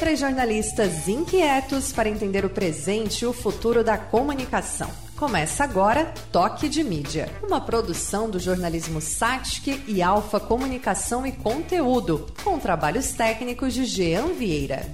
Três jornalistas inquietos para entender o presente e o futuro da comunicação. Começa agora Toque de Mídia, uma produção do jornalismo Satic e Alfa Comunicação e Conteúdo, com trabalhos técnicos de Jean Vieira.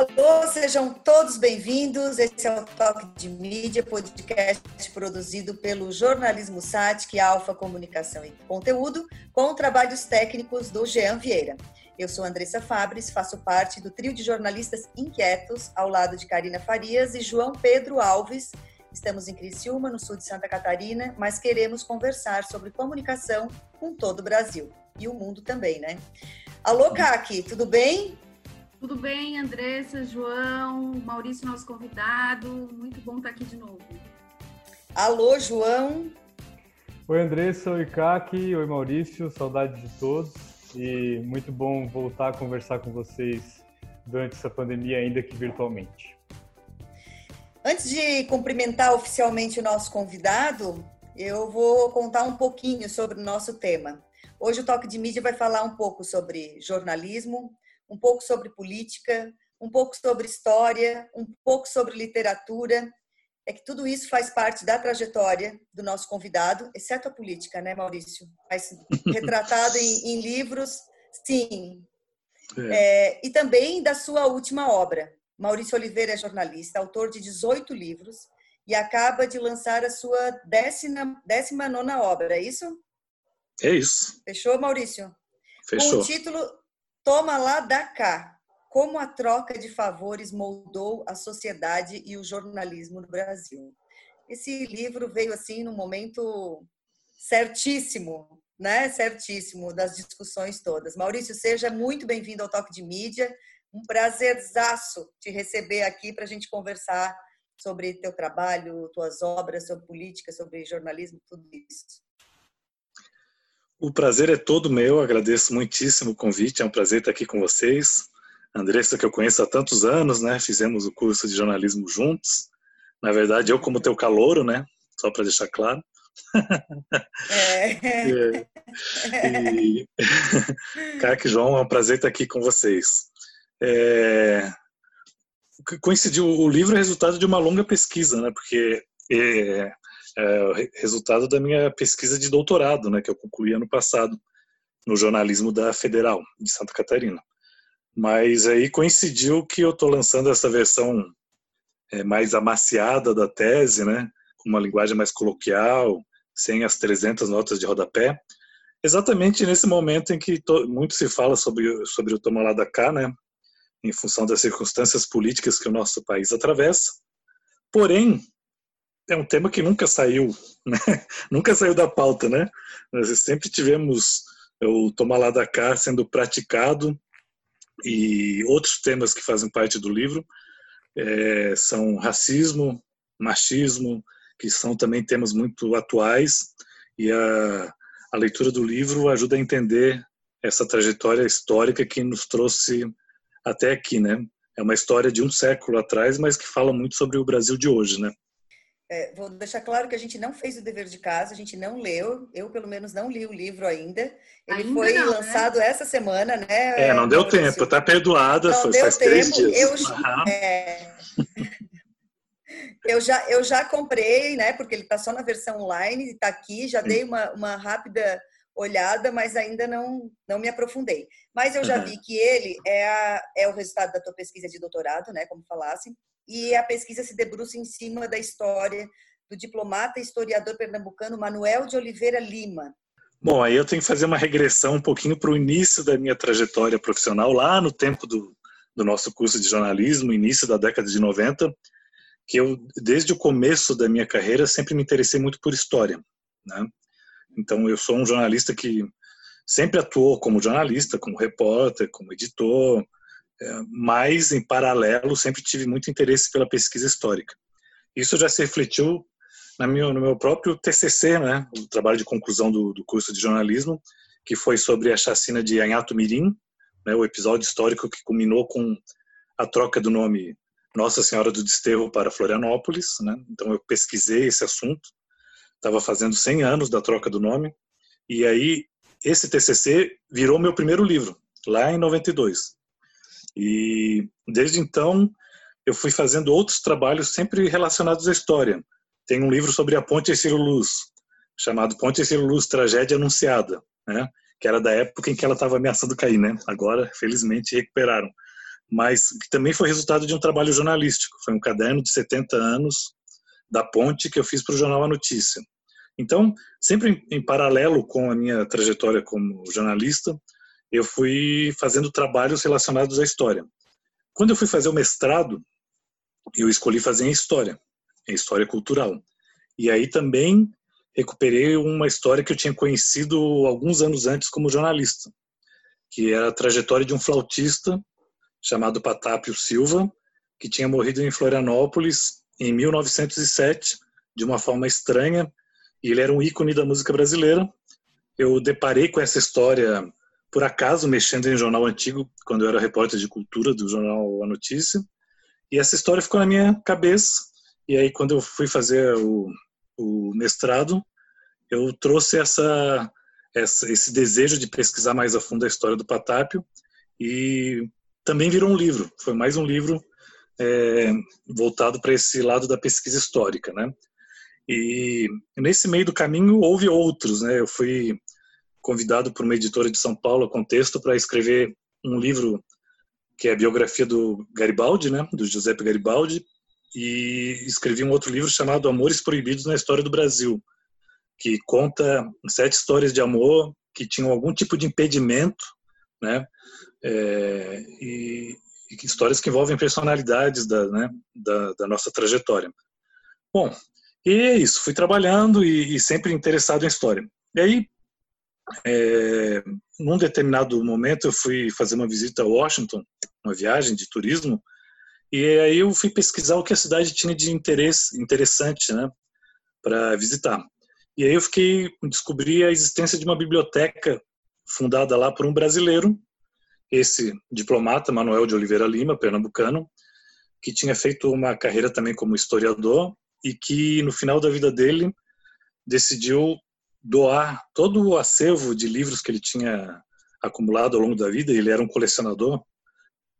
Alô, sejam todos bem-vindos. Esse é o Toque de Mídia, podcast produzido pelo Jornalismo SAT, que é Alfa Comunicação e Conteúdo, com trabalhos técnicos do Jean Vieira. Eu sou Andressa Fabres, faço parte do trio de jornalistas inquietos, ao lado de Karina Farias e João Pedro Alves. Estamos em Criciúma, no sul de Santa Catarina, mas queremos conversar sobre comunicação com todo o Brasil e o mundo também, né? Alô, Kaki, tudo bem? Tudo bem, Andressa, João, Maurício, nosso convidado. Muito bom estar aqui de novo. Alô, João. Oi, Andressa. Oi, Kaki. Oi, Maurício. Saudade de todos. E muito bom voltar a conversar com vocês durante essa pandemia, ainda que virtualmente. Antes de cumprimentar oficialmente o nosso convidado, eu vou contar um pouquinho sobre o nosso tema. Hoje o Toque de Mídia vai falar um pouco sobre jornalismo, um pouco sobre política, um pouco sobre história, um pouco sobre literatura. É que tudo isso faz parte da trajetória do nosso convidado, exceto a política, né, Maurício? Mas retratado em, em livros, sim. É. É, e também da sua última obra. Maurício Oliveira é jornalista, autor de 18 livros e acaba de lançar a sua décima, décima nona obra, é isso? É isso. Fechou, Maurício? Fechou. Com o título Toma lá da cá. Como a troca de favores moldou a sociedade e o jornalismo no Brasil. Esse livro veio assim no momento certíssimo, né? Certíssimo das discussões todas. Maurício, seja muito bem-vindo ao Toque de Mídia. Um prazerzaço te receber aqui para a gente conversar sobre teu trabalho, tuas obras, sobre política, sobre jornalismo, tudo isso. O prazer é todo meu, agradeço muitíssimo o convite, é um prazer estar aqui com vocês. Andressa, que eu conheço há tantos anos, né? Fizemos o curso de jornalismo juntos. Na verdade, eu como teu calouro, né? Só para deixar claro. É. e... Caque João, é um prazer estar aqui com vocês. É... Coincidiu, o livro é resultado de uma longa pesquisa, né? Porque é, é, resultado da minha pesquisa de doutorado, né, que eu concluí ano passado no jornalismo da Federal de Santa Catarina. Mas aí coincidiu que eu estou lançando essa versão é, mais amaciada da tese, né, com uma linguagem mais coloquial, sem as 300 notas de rodapé, exatamente nesse momento em que to, muito se fala sobre, sobre o tomar lá da cá, né, em função das circunstâncias políticas que o nosso país atravessa. Porém, é um tema que nunca saiu, né? nunca saiu da pauta, né? Nós sempre tivemos o tomar lá da cá sendo praticado e outros temas que fazem parte do livro é, são racismo, machismo, que são também temas muito atuais e a, a leitura do livro ajuda a entender essa trajetória histórica que nos trouxe até aqui, né? É uma história de um século atrás, mas que fala muito sobre o Brasil de hoje, né? É, vou deixar claro que a gente não fez o dever de casa, a gente não leu, eu pelo menos não li o livro ainda. Ele ainda foi não, né? lançado né? essa semana, né? É, não deu tempo, tá perdoada, não foi deu faz tempo. três dias. Eu, uhum. é, eu, já, eu já comprei, né? Porque ele tá só na versão online, está aqui, já dei uma, uma rápida olhada, mas ainda não, não me aprofundei. Mas eu já uhum. vi que ele é, a, é o resultado da tua pesquisa de doutorado, né? Como falasse e a pesquisa se debruça em cima da história do diplomata e historiador pernambucano Manuel de Oliveira Lima. Bom, aí eu tenho que fazer uma regressão um pouquinho para o início da minha trajetória profissional, lá no tempo do, do nosso curso de jornalismo, início da década de 90, que eu, desde o começo da minha carreira, sempre me interessei muito por história. Né? Então, eu sou um jornalista que sempre atuou como jornalista, como repórter, como editor, mas em paralelo sempre tive muito interesse pela pesquisa histórica. Isso já se refletiu meu, no meu próprio TCC, né, o trabalho de conclusão do, do, curso de jornalismo, que foi sobre a chacina de Anhato Mirim, né, o episódio histórico que culminou com a troca do nome Nossa Senhora do Desterro para Florianópolis. Né, então eu pesquisei esse assunto estava fazendo 100 anos da troca do nome, e aí esse TCC virou meu primeiro livro, lá em 92. E desde então eu fui fazendo outros trabalhos sempre relacionados à história. Tem um livro sobre a Ponte Ciro Luz, chamado Ponte Ciro Luz, Tragédia Anunciada, né? que era da época em que ela estava ameaçando cair, né? Agora, felizmente, recuperaram. Mas que também foi resultado de um trabalho jornalístico. Foi um caderno de 70 anos da Ponte que eu fiz para o jornal A Notícia. Então, sempre em paralelo com a minha trajetória como jornalista, eu fui fazendo trabalhos relacionados à história. Quando eu fui fazer o mestrado, eu escolhi fazer em história, em história cultural. E aí também recuperei uma história que eu tinha conhecido alguns anos antes como jornalista, que era a trajetória de um flautista chamado Patápio Silva, que tinha morrido em Florianópolis em 1907, de uma forma estranha, e ele era um ícone da música brasileira. Eu deparei com essa história por acaso mexendo em jornal antigo, quando eu era repórter de cultura do jornal A Notícia, e essa história ficou na minha cabeça. E aí quando eu fui fazer o, o mestrado, eu trouxe essa, essa, esse desejo de pesquisar mais a fundo a história do Patápio e também virou um livro. Foi mais um livro é, voltado para esse lado da pesquisa histórica, né? E nesse meio do caminho houve outros, né? Eu fui convidado por uma editora de São Paulo, Contexto, para escrever um livro que é a biografia do Garibaldi, né? Do Giuseppe Garibaldi, e escrevi um outro livro chamado Amores Proibidos na História do Brasil, que conta sete histórias de amor que tinham algum tipo de impedimento, né? É, e, e, histórias que envolvem personalidades da, né, da, da, nossa trajetória. Bom, e é isso. Fui trabalhando e, e sempre interessado em história. E aí, é, num determinado momento, eu fui fazer uma visita a Washington, uma viagem de turismo, e aí eu fui pesquisar o que a cidade tinha de interesse interessante, né, para visitar. E aí eu fiquei descobri a existência de uma biblioteca fundada lá por um brasileiro, esse diplomata Manuel de Oliveira Lima, pernambucano, que tinha feito uma carreira também como historiador e que no final da vida dele decidiu doar todo o acervo de livros que ele tinha acumulado ao longo da vida, ele era um colecionador,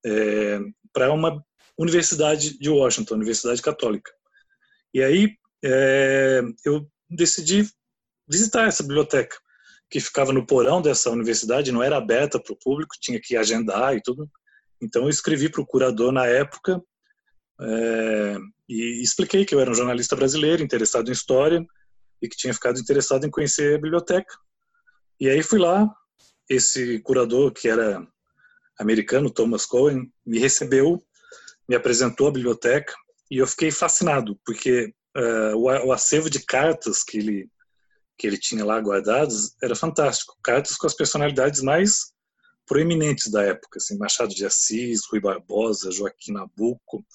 é, para uma Universidade de Washington, Universidade Católica. E aí é, eu decidi visitar essa biblioteca, que ficava no porão dessa universidade, não era aberta para o público, tinha que agendar e tudo. Então eu escrevi para o curador na época é, e expliquei que eu era um jornalista brasileiro interessado em história e que tinha ficado interessado em conhecer a biblioteca. E aí fui lá, esse curador que era americano, Thomas Cohen, me recebeu me apresentou a biblioteca e eu fiquei fascinado, porque uh, o, o, acervo de cartas que ele, que ele tinha lá guardadas era fantástico. Cartas com as personalidades mais proeminentes da época, assim, Machado de Assis, Rui Barbosa, Joaquim Nabuco.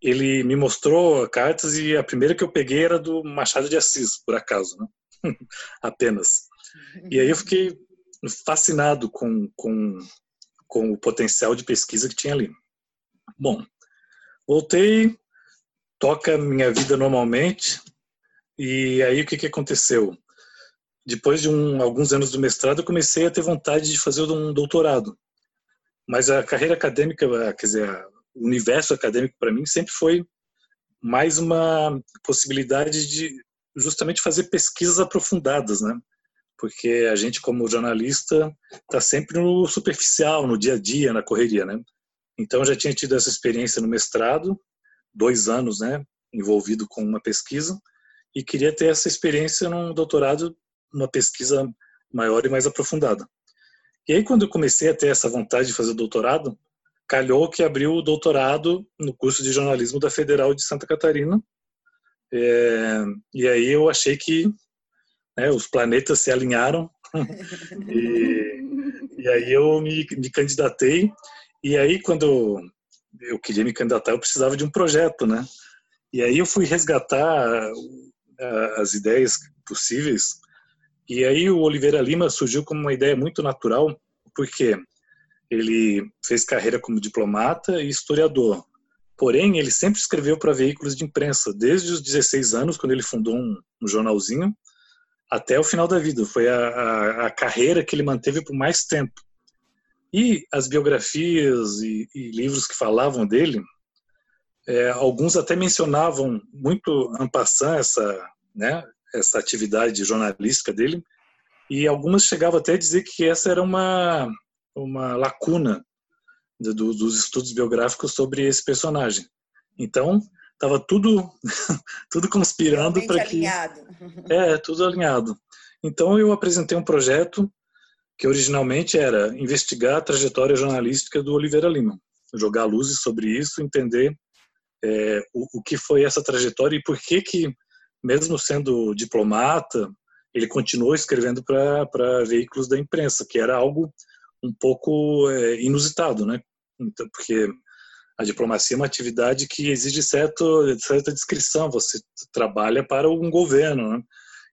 Ele me mostrou cartas e a primeira que eu peguei era do Machado de Assis, por acaso, né? apenas. E aí eu fiquei fascinado com, com, com o potencial de pesquisa que tinha ali. Bom, voltei, toca minha vida normalmente, e aí o que, que aconteceu? Depois de um, alguns anos do mestrado, eu comecei a ter vontade de fazer um doutorado. Mas a carreira acadêmica, quer dizer, o universo acadêmico para mim sempre foi mais uma possibilidade de justamente fazer pesquisas aprofundadas, né? Porque a gente como jornalista está sempre no superficial, no dia a dia, na correria, né? Então, já tinha tido essa experiência no mestrado, dois anos, né, envolvido com uma pesquisa, e queria ter essa experiência num doutorado, uma pesquisa maior e mais aprofundada. E aí, quando eu comecei a ter essa vontade de fazer doutorado, calhou que abriu o doutorado no curso de jornalismo da Federal de Santa Catarina. É, e aí eu achei que né, os planetas se alinharam e, e, aí eu me, me candidatei e aí, quando eu queria me candidatar, eu precisava de um projeto, né? E aí eu fui resgatar as ideias possíveis. E aí o Oliveira Lima surgiu como uma ideia muito natural, porque ele fez carreira como diplomata e historiador. Porém, ele sempre escreveu para veículos de imprensa, desde os 16 anos, quando ele fundou um, um jornalzinho, até o final da vida. Foi a, a, a, carreira que ele manteve por mais tempo. E as biografias e, e livros que falavam dele, é, alguns até mencionavam muito en passant essa, né, essa atividade jornalística dele, e algumas chegavam até a dizer que essa era uma, uma lacuna do, dos estudos biográficos sobre esse personagem. Então, estava tudo tudo conspirando para que alinhado. é tudo alinhado. Então eu apresentei um projeto que originalmente era investigar a trajetória jornalística do Oliveira Lima, jogar luzes sobre isso, entender é, o, o, que foi essa trajetória e por que que mesmo sendo diplomata ele continuou escrevendo para veículos da imprensa, que era algo um pouco é, inusitado, né? Então, porque a diplomacia é uma atividade que exige certo, certa descrição. Você trabalha para um governo, né?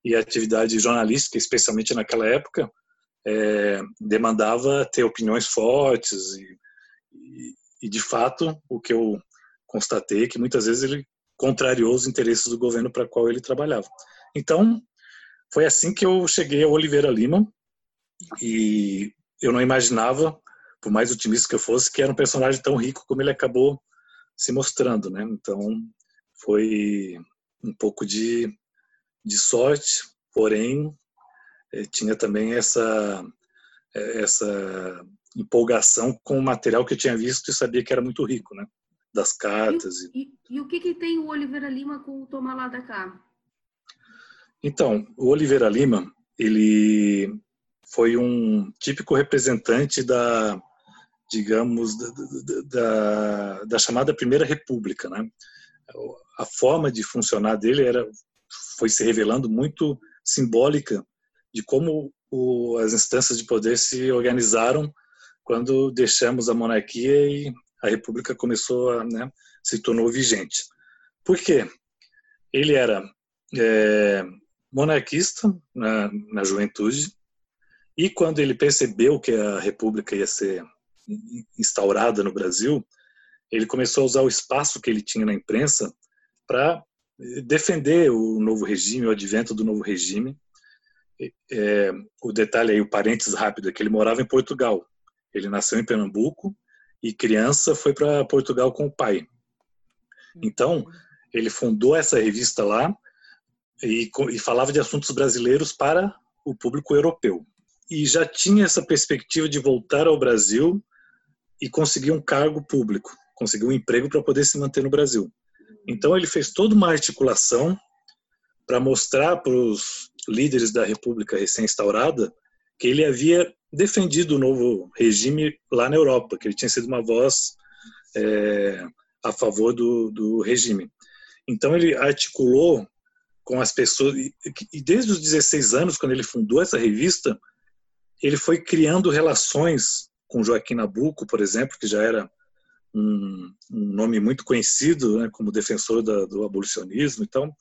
e a atividade jornalística, especialmente naquela época, é, demandava ter opiniões fortes e, e, e, de fato, o que eu constatei é que muitas vezes ele contrariou os interesses do governo para qual ele trabalhava. Então, foi assim que eu cheguei ao Oliveira Lima e eu não imaginava, por mais otimista que eu fosse, que era um personagem tão rico como ele acabou se mostrando, né? Então, foi um pouco de, de sorte, porém eh, tinha também essa eh, essa empolgação com o material que eu tinha visto e sabia que era muito rico, né? Das cartas. E, e, e o que, que tem o Oliveira Lima com o Tomar lá da cá? Então, o Oliveira Lima, ele foi um típico representante da, digamos, da, da, da, chamada Primeira República, né? A forma de funcionar dele era foi se revelando muito simbólica de como o, as instâncias de poder se organizaram quando deixamos a monarquia e a república começou a né, se tornou vigente. Por quê? Ele era é, monarquista na, na juventude, e quando ele percebeu que a república ia ser instaurada no Brasil, ele começou a usar o espaço que ele tinha na imprensa para defender o novo regime, o advento do novo regime. É, o detalhe aí, o parênteses rápido, é que ele morava em Portugal. Ele nasceu em Pernambuco e criança foi para Portugal com o pai. Então, ele fundou essa revista lá e, e falava de assuntos brasileiros para o público europeu. E já tinha essa perspectiva de voltar ao Brasil e conseguir um cargo público, conseguir um emprego para poder se manter no Brasil. Então ele fez toda uma articulação para mostrar para os líderes da República recém-instaurada que ele havia defendido o novo regime lá na Europa, que ele tinha sido uma voz é, a favor do, do regime. Então ele articulou com as pessoas. E desde os 16 anos, quando ele fundou essa revista, ele foi criando relações com Joaquim Nabuco, por exemplo, que já era um, um nome muito conhecido né, como defensor da, do abolicionismo. Então,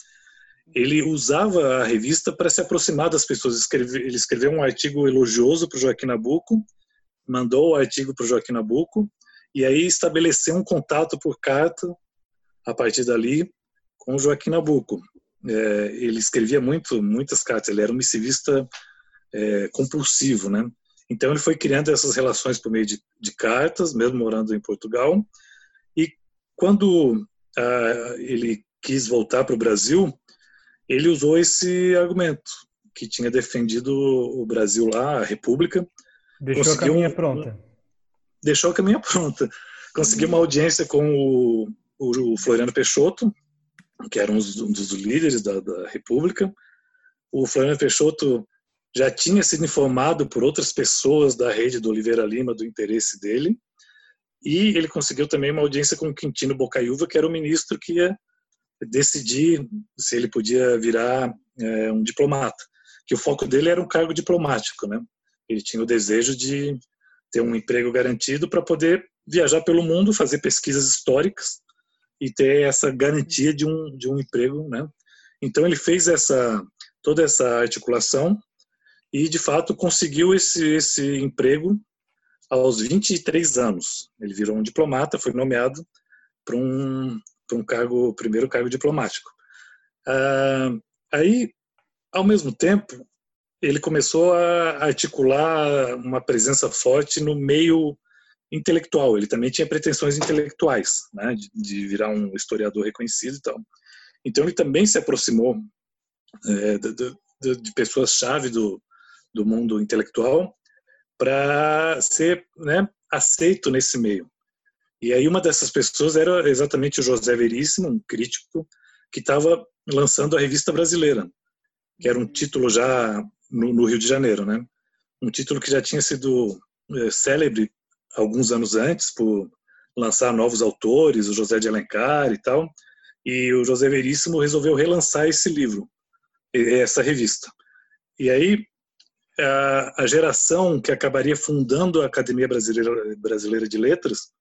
ele usava a revista para se aproximar das pessoas. Ele escreveu um artigo elogioso para Joaquim Nabuco, mandou o artigo para Joaquim Nabuco, e aí estabeleceu um contato por carta, a partir dali, com Joaquim Nabuco é, ele escrevia muito, muitas cartas, ele era um missivista é, compulsivo, né? Então ele foi criando essas relações por meio de, de cartas, mesmo morando em Portugal, e quando ah, ele quis voltar para o Brasil, ele usou esse argumento que tinha defendido o Brasil lá, a República. Deixou a caminha pronta. Deixou a caminha pronta. Conseguiu uma audiência com o, o, o Floriano Peixoto, que era um dos, um dos líderes da, da, República. O Floriano Peixoto já tinha sido informado por outras pessoas da rede do Oliveira Lima do interesse dele, e ele conseguiu também uma audiência com Quintino Bocaiúva, que era o ministro que ia decidir se ele podia virar é, um diplomata, que o foco dele era um cargo diplomático, né? Ele tinha o desejo de ter um emprego garantido para poder viajar pelo mundo, fazer pesquisas históricas e ter essa garantia de um, de um emprego, né? Então ele fez essa toda essa articulação e de fato conseguiu esse esse emprego aos 23 anos. Ele virou um diplomata, foi nomeado para um, um cargo, primeiro cargo diplomático. Ah, aí, ao mesmo tempo, ele começou a articular uma presença forte no meio intelectual. Ele também tinha pretensões intelectuais, né, de, de virar um historiador reconhecido e tal. Então ele também se aproximou é, de, de, de pessoas-chave do, do mundo intelectual para ser né, aceito nesse meio. E aí uma dessas pessoas era exatamente o José Veríssimo, um crítico que estava lançando a Revista Brasileira, que era um título já no, no Rio de Janeiro, né? Um título que já tinha sido é, célebre alguns anos antes por lançar novos autores, o José de Alencar e tal, e o José Veríssimo resolveu relançar esse livro, essa revista. E aí a, a geração que acabaria fundando a Academia Brasileira, Brasileira de Letras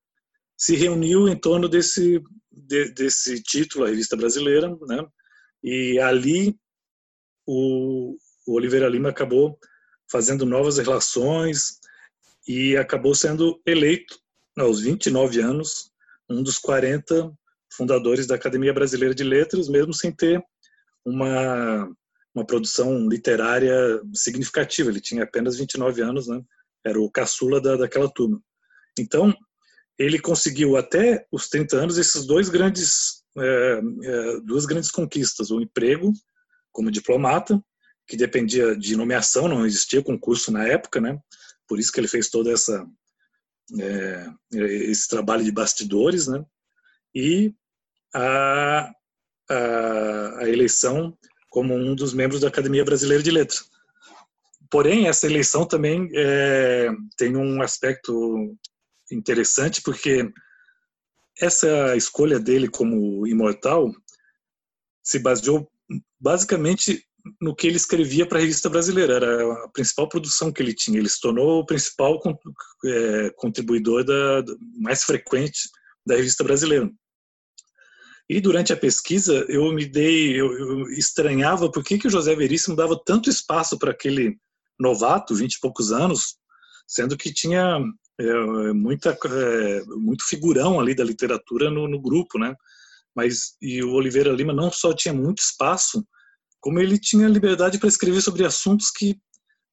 se reuniu em torno desse de, desse título, a revista brasileira, né? E ali o, o Oliveira Lima acabou fazendo novas relações e acabou sendo eleito aos 29 anos um dos 40 fundadores da Academia Brasileira de Letras, mesmo sem ter uma, uma produção literária significativa. Ele tinha apenas 29 anos, né? era o caçula da, daquela turma. Então, ele conseguiu até os 30 anos esses dois grandes, é, é, duas grandes conquistas: o emprego como diplomata, que dependia de nomeação, não existia concurso na época, né? Por isso que ele fez toda essa é, esse trabalho de bastidores, né? E a, a, a eleição como um dos membros da Academia Brasileira de Letras. Porém, essa eleição também é, tem um aspecto interessante, porque essa escolha dele como imortal se baseou basicamente no que ele escrevia para a revista brasileira. Era a principal produção que ele tinha. Ele se tornou o principal é, contribuidor da, mais frequente da revista brasileira. E durante a pesquisa eu me dei, eu, eu estranhava por que, que o José Veríssimo dava tanto espaço para aquele novato, vinte e poucos anos, sendo que tinha é, muita, é, muito figurão ali da literatura no, no, grupo, né? Mas e o Oliveira Lima não só tinha muito espaço, como ele tinha liberdade para escrever sobre assuntos que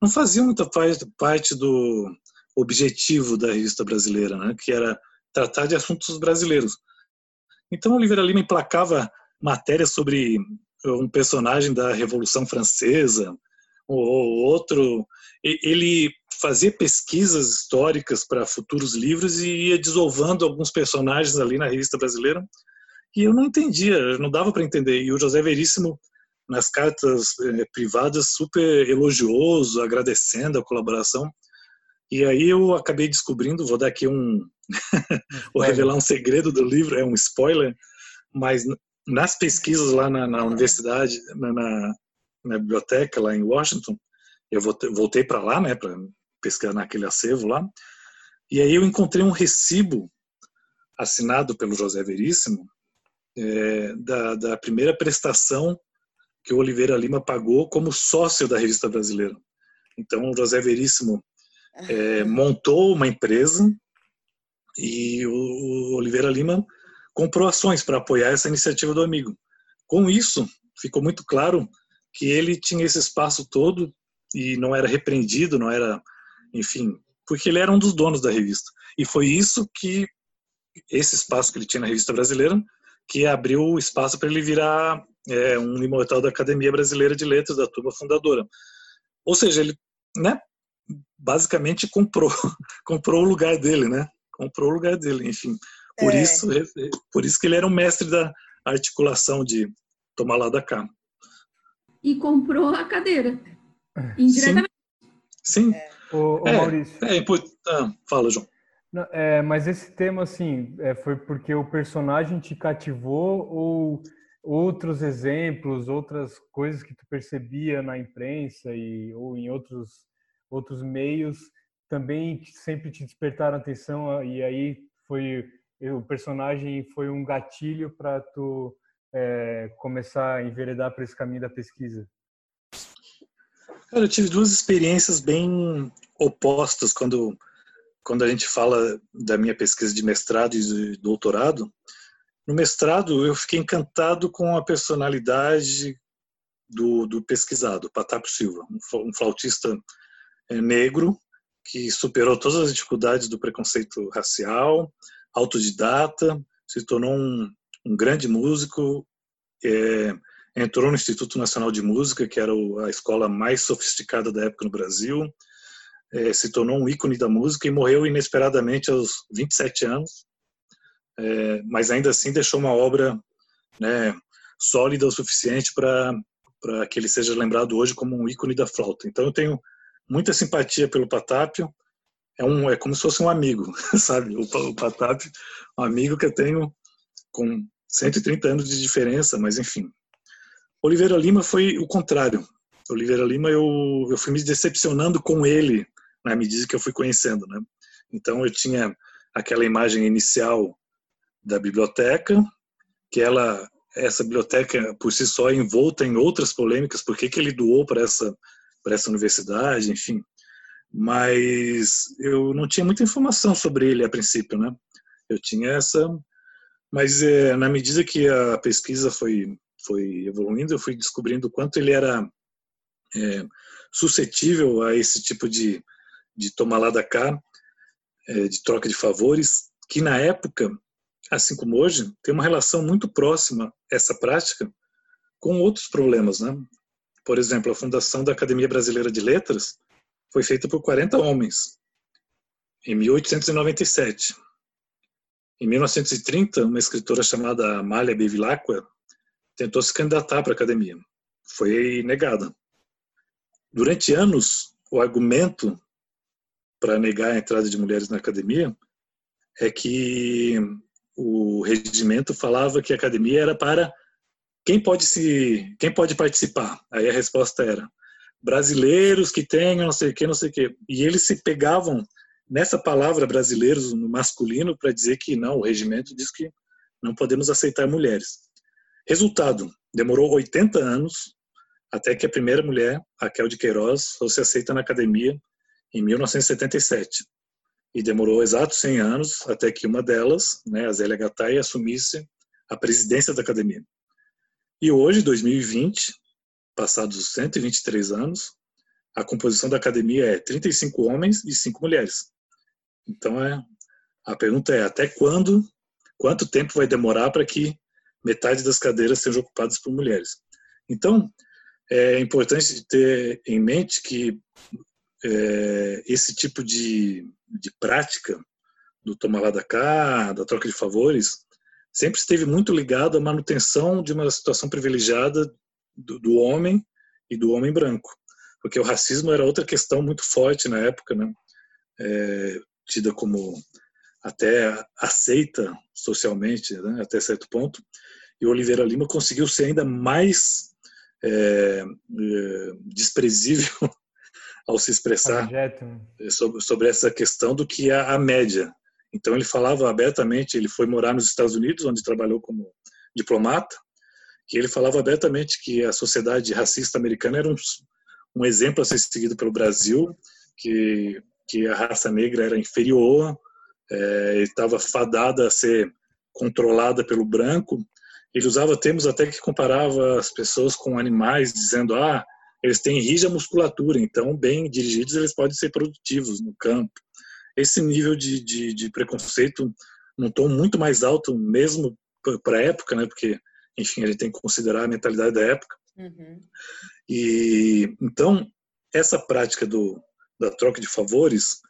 não faziam muita parte do objetivo da revista brasileira, né? Que era tratar de assuntos brasileiros. Então, Oliveira Lima emplacava matérias sobre um personagem da Revolução Francesa, ou outro. Ele fazia pesquisas históricas para futuros livros e ia desovando alguns personagens ali na revista brasileira. E eu não entendia, não dava para entender. E o José Veríssimo, nas cartas eh, privadas, super elogioso, agradecendo a colaboração. E aí eu acabei descobrindo, vou dar aqui um, vou revelar um segredo do livro, é um spoiler, mas nas pesquisas lá na, na universidade, na, na, na, biblioteca lá em Washington, eu voltei, para lá, né, para pesquisar naquele acervo lá, e aí eu encontrei um recibo assinado pelo José Veríssimo é, da, da primeira prestação que o Oliveira Lima pagou como sócio da revista brasileira. Então, o José Veríssimo é, montou uma empresa e o Oliveira Lima comprou ações para apoiar essa iniciativa do amigo. Com isso, ficou muito claro que ele tinha esse espaço todo e não era repreendido, não era, enfim, porque ele era um dos donos da revista. E foi isso que esse espaço que ele tinha na revista brasileira que abriu espaço para ele virar é, um imortal da Academia Brasileira de Letras, da turma fundadora. Ou seja, ele, né, basicamente comprou, comprou o lugar dele, né? Comprou o lugar dele, enfim. Por é. isso, por isso que ele era um mestre da articulação de tomar lá da cá. E comprou a cadeira. Indiretamente. Sim. Sim. É. Ô, ô é, Maurício. É, ah, fala, João. Não, é, mas esse tema, assim, é, foi porque o personagem te cativou ou outros exemplos, outras coisas que tu percebia na imprensa e ou em outros outros meios também sempre te despertaram atenção e aí foi o personagem foi um gatilho para tu é, começar a enveredar para esse caminho da pesquisa? Cara, eu tive duas experiências bem opostas quando quando a gente fala da minha pesquisa de mestrado e de doutorado, no mestrado eu fiquei encantado com a personalidade do, do pesquisado, Patápio Silva, um flautista negro que superou todas as dificuldades do preconceito racial, autodidata, se tornou um, um grande músico, é, entrou no Instituto Nacional de Música, que era a escola mais sofisticada da época no Brasil, é, se tornou um ícone da música e morreu inesperadamente aos 27 anos, é, mas ainda assim deixou uma obra né, sólida o suficiente para que ele seja lembrado hoje como um ícone da flauta. Então eu tenho muita simpatia pelo Patápio, é, um, é como se fosse um amigo, sabe? O, o Patápio, um amigo que eu tenho com 130 anos de diferença, mas enfim. Oliveira Lima foi o contrário. Oliveira Lima, eu, eu fui me decepcionando com ele na medida que eu fui conhecendo, né? Então eu tinha aquela imagem inicial da biblioteca, que ela essa biblioteca por si só é envolta em outras polêmicas, por que, ele doou para essa para essa universidade, enfim. Mas eu não tinha muita informação sobre ele a princípio, né? Eu tinha essa, mas é, na medida que a pesquisa foi foi evoluindo, eu fui descobrindo o quanto ele era é, suscetível a esse tipo de de tomar lá da cá, é, de troca de favores, que na época, assim como hoje, tem uma relação muito próxima essa prática com outros problemas, né? Por exemplo, a fundação da Academia Brasileira de Letras foi feita por 40 homens em 1897. Em 1930, uma escritora chamada Amália Bevilacqua tentou se candidatar para a academia. Foi negada. Durante anos, o argumento para negar a entrada de mulheres na academia é que o regimento falava que a academia era para quem pode se quem pode participar. Aí a resposta era brasileiros que tenham não sei o que, não sei o que. E eles se pegavam nessa palavra brasileiros no masculino para dizer que não, o regimento diz que não podemos aceitar mulheres. Resultado, demorou 80 anos até que a primeira mulher, Raquel de Queiroz, fosse aceita na academia em 1977. E demorou exatos 100 anos até que uma delas, né, a Zélia Gattai, assumisse a presidência da academia. E hoje, 2020, passados 123 anos, a composição da academia é 35 homens e 5 mulheres. Então, é, a pergunta é até quando, quanto tempo vai demorar para que metade das cadeiras sejam ocupadas por mulheres? Então, é importante ter em mente que é, esse tipo de, de prática do tomar lá da cá, da troca de favores, sempre esteve muito ligado à manutenção de uma situação privilegiada do, do homem e do homem branco, porque o racismo era outra questão muito forte na época, né? É, tida como até aceita socialmente, né? até certo ponto, e Oliveira Lima conseguiu ser ainda mais é, é, desprezível ao se expressar sobre, sobre, essa questão do que é a média. Então ele falava abertamente, ele foi morar nos Estados Unidos, onde trabalhou como diplomata, e ele falava abertamente que a sociedade racista americana era um, um exemplo a ser seguido pelo Brasil, que, que a raça negra era inferior, é, estava fadada a ser controlada pelo branco. Ele usava termos até que comparava as pessoas com animais, dizendo: ah, eles têm rígida musculatura, então, bem dirigidos, eles podem ser produtivos no campo. Esse nível de, de, de preconceito num tom muito mais alto, mesmo para a época, né? porque, enfim, a gente tem que considerar a mentalidade da época. Uhum. E então, essa prática do, da troca de favores,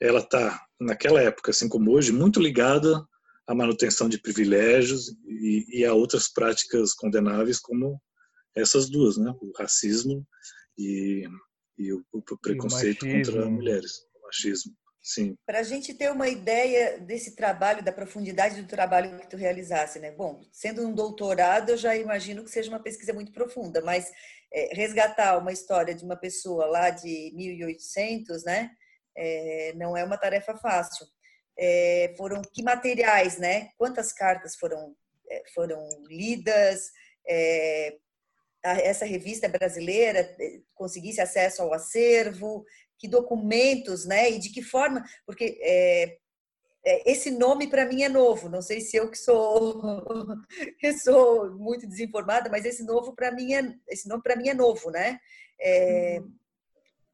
ela está, naquela época, assim como hoje, muito ligada à manutenção de privilégios e, e a outras práticas condenáveis, como essas duas, né? O racismo e, e o, o, preconceito o contra mulheres, o machismo. Para a gente ter uma ideia desse trabalho, da profundidade do trabalho que tu realizasse, né? Bom, sendo um doutorado, eu já imagino que seja uma pesquisa muito profunda, mas é, resgatar uma história de uma pessoa lá de 1800, né? É, não é uma tarefa fácil. É, foram que materiais, né? Quantas cartas foram é, foram lidas? É, essa revista brasileira eh, conseguisse acesso ao acervo, que documentos, né, e de que forma, porque é, é, esse nome para mim é novo. Não sei se eu que sou que sou muito desinformada, mas esse novo para mim é esse nome para mim é novo, né? É, uhum.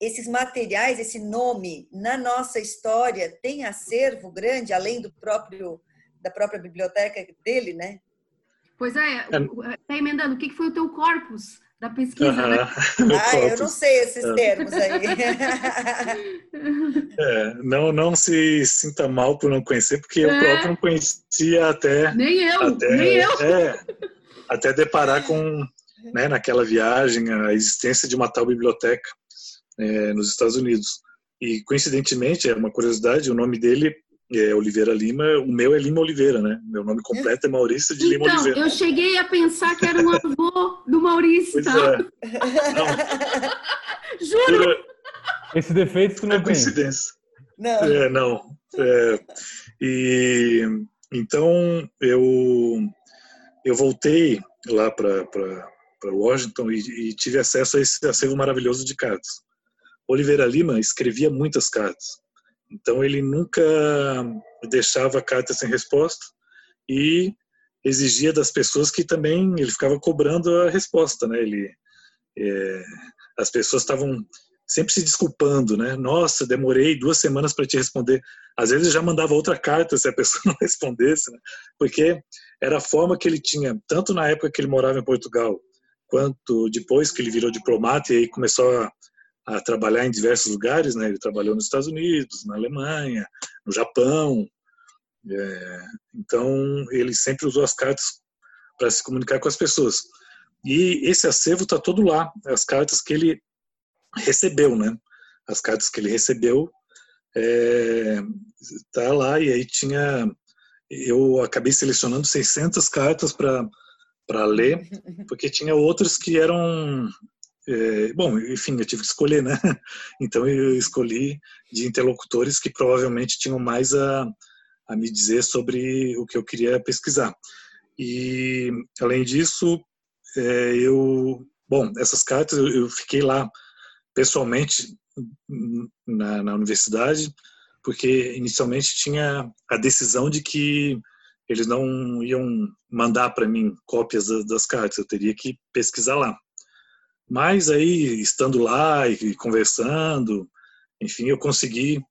Esses materiais, esse nome na nossa história tem acervo grande, além do próprio da própria biblioteca dele, né? Pois é, tá emendando, o que foi o teu corpus da pesquisa, né? Ah, eu não sei esses é. termos aí. É, não, não se sinta mal por não conhecer, porque é. eu próprio não conhecia até... Nem eu, até, nem eu. É, até deparar com, né, naquela viagem, a existência de uma tal biblioteca é, nos Estados Unidos. E, coincidentemente, é uma curiosidade, o nome dele é Oliveira Lima, o meu é Lima Oliveira, né? Meu nome completo é Maurício de Lima então, Oliveira. Eu cheguei a pensar que era um avô do Maurício, pois tá? É. Não. Juro! Esse defeito tu não é coincidência. Não. É, não. É, e então eu eu voltei lá para Washington e, e, tive acesso a esse acervo maravilhoso de cartas. Oliveira Lima escrevia muitas cartas. Então ele nunca deixava carta sem resposta e exigia das pessoas que também ele ficava cobrando a resposta, né? Ele, é, as pessoas estavam sempre se desculpando, né? Nossa, demorei duas semanas para te responder. Às vezes já mandava outra carta se a pessoa não respondesse, né? porque era a forma que ele tinha, tanto na época que ele morava em Portugal, quanto depois que ele virou diplomata e aí começou a a trabalhar em diversos lugares, né? Ele trabalhou nos Estados Unidos, na Alemanha, no Japão. É, então ele sempre usou as cartas para se comunicar com as pessoas. E esse acervo está todo lá, as cartas que ele recebeu, né? As cartas que ele recebeu é, tá lá e aí tinha eu acabei selecionando 600 cartas para para ler, porque tinha outras que eram é, bom, enfim, eu tive que escolher, né? Então eu escolhi de interlocutores que provavelmente tinham mais a, a me dizer sobre o que eu queria pesquisar. E além disso, é, eu, bom, essas cartas eu, fiquei lá pessoalmente na, na, universidade, porque inicialmente tinha a decisão de que eles não iam mandar para mim cópias das cartas, eu teria que pesquisar lá. Mas aí, estando lá e conversando, enfim, eu consegui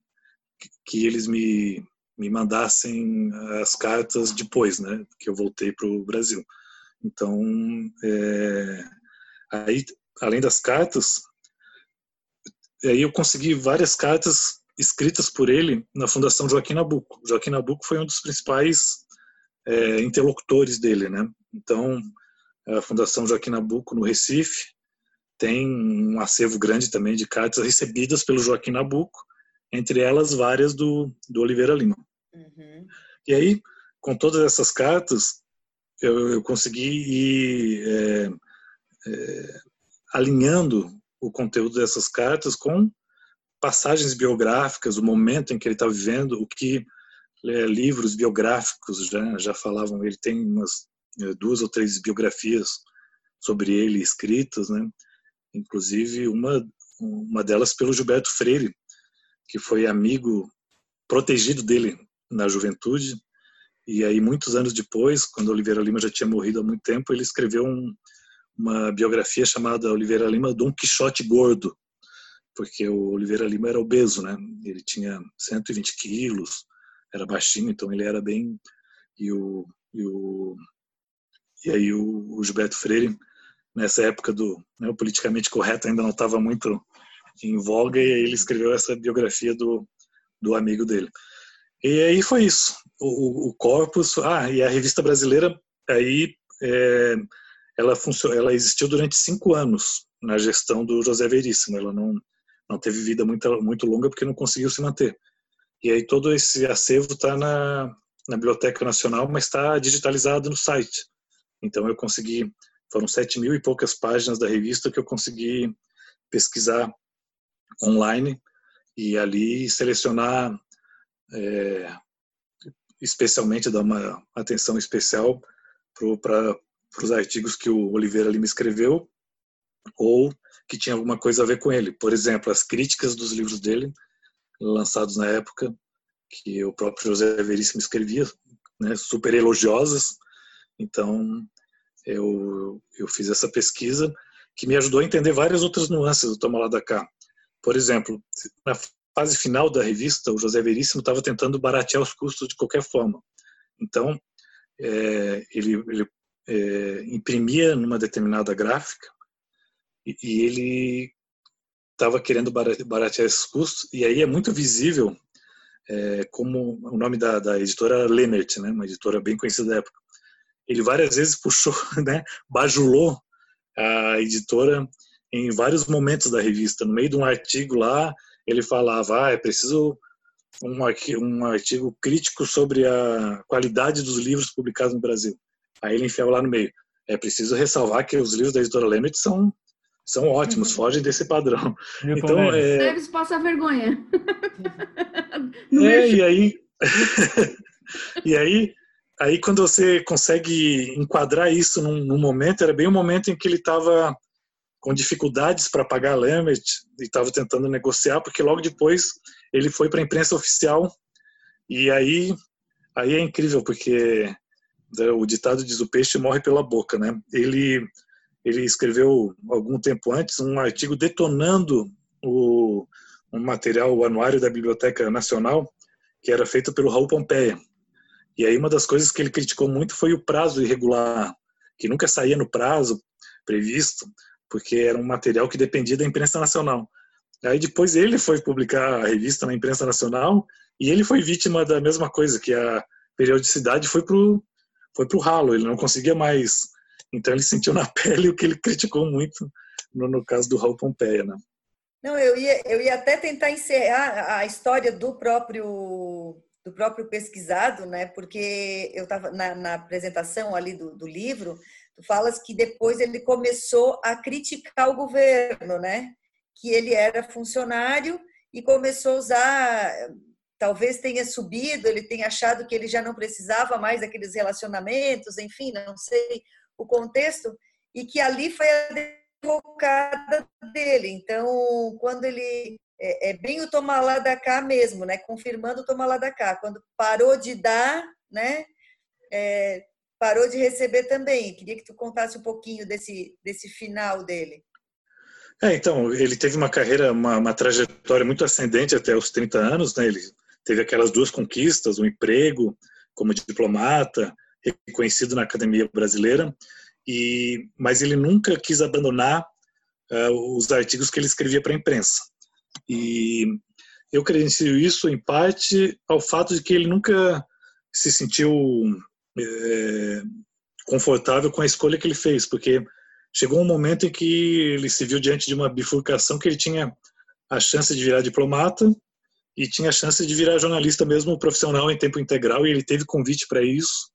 que eles me, me mandassem as cartas depois, né, que eu voltei para o Brasil. Então, é, aí, além das cartas, aí eu consegui várias cartas escritas por ele na Fundação Joaquim Nabuco. Joaquim Nabuco foi um dos principais é, interlocutores dele, né? Então, a Fundação Joaquim Nabuco no Recife tem um acervo grande também de cartas recebidas pelo Joaquim Nabuco, entre elas várias do, do Oliveira Lima. Uhum. E aí, com todas essas cartas, eu, eu consegui ir é, é, alinhando o conteúdo dessas cartas com passagens biográficas, o momento em que ele está vivendo, o que é, livros biográficos já, já falavam. Ele tem umas é, duas ou três biografias sobre ele escritas, né? Inclusive uma, uma delas pelo Gilberto Freire, que foi amigo protegido dele na juventude. E aí, muitos anos depois, quando Oliveira Lima já tinha morrido há muito tempo, ele escreveu um, uma biografia chamada Oliveira Lima Dom Quixote Gordo, porque o Oliveira Lima era obeso, né? Ele tinha 120 quilos, era baixinho, então ele era bem. E, o, e, o, e aí o, o Gilberto Freire nessa época do né, politicamente correto ainda não estava muito em voga e ele escreveu essa biografia do, do amigo dele. E aí foi isso. O, o Corpus, ah, e a revista brasileira aí é, ela funcionou, ela existiu durante cinco anos na gestão do José Veríssimo. Ela não não teve vida muito muito longa porque não conseguiu se manter. E aí todo esse acervo está na, na Biblioteca Nacional, mas está digitalizado no site. Então eu consegui foram sete mil e poucas páginas da revista que eu consegui pesquisar online e ali selecionar é, especialmente dar uma atenção especial para os artigos que o Oliveira Lima escreveu ou que tinha alguma coisa a ver com ele. Por exemplo, as críticas dos livros dele, lançados na época, que o próprio José Veríssimo escrevia, né, super elogiosas. Então, eu, eu fiz essa pesquisa que me ajudou a entender várias outras nuances do Toma Lá da Cá. Por exemplo, na fase final da revista, o José Veríssimo estava tentando baratear os custos de qualquer forma. Então, é, ele, ele é, imprimia numa determinada gráfica e, e ele estava querendo baratear esses custos, e aí é muito visível é, como o nome da, da editora Lennert, né, uma editora bem conhecida da época. Ele várias vezes puxou, né, bajulou a editora em vários momentos da revista. No meio de um artigo lá, ele falava: ah, é preciso um, um artigo crítico sobre a qualidade dos livros publicados no Brasil. Aí ele enfiava lá no meio. É preciso ressalvar que os livros da editora Lemmet são são ótimos, uhum. fogem desse padrão. então, é... Deve passar vergonha. é, e aí, e aí, aí quando você consegue enquadrar isso num, num momento, era bem o momento em que ele estava com dificuldades para pagar a Lambert e estava tentando negociar, porque logo depois ele foi para a imprensa oficial e aí aí é incrível porque né, o ditado diz o peixe morre pela boca, né? Ele ele escreveu algum tempo antes um artigo detonando o um material, o anuário da Biblioteca Nacional, que era feito pelo Raul Pompeia. E aí uma das coisas que ele criticou muito foi o prazo irregular, que nunca saía no prazo previsto, porque era um material que dependia da imprensa nacional. Aí depois ele foi publicar a revista na imprensa nacional e ele foi vítima da mesma coisa, que a periodicidade foi pro foi pro ralo, ele não conseguia mais. Então ele sentiu na pele o que ele criticou muito no, no caso do Raul Pompeia, né? Não, eu ia, eu ia até tentar encerrar a história do próprio do próprio pesquisado, né? Porque eu estava na, na, apresentação ali do, do livro, Tu falas que depois ele começou a criticar o governo, né? Que ele era funcionário e começou a usar, talvez tenha subido, ele tenha achado que ele já não precisava mais daqueles relacionamentos, enfim, não sei o contexto, e que ali foi a derrocada dele. Então, quando ele é, é bem o tomar lá da cá mesmo, né? Confirmando o tomar lá da cá. Quando parou de dar, né? É, parou de receber também. Queria que tu contasse um pouquinho desse, desse final dele. É, então, ele teve uma carreira, uma, uma, trajetória muito ascendente até os 30 anos, né? Ele teve aquelas duas conquistas, um emprego como diplomata, reconhecido na academia brasileira, e mas ele nunca quis abandonar uh, os artigos que ele escrevia para a imprensa. E eu credencio isso em parte ao fato de que ele nunca se sentiu é, confortável com a escolha que ele fez, porque chegou um momento em que ele se viu diante de uma bifurcação que ele tinha a chance de virar diplomata e tinha a chance de virar jornalista mesmo profissional em tempo integral e ele teve convite para isso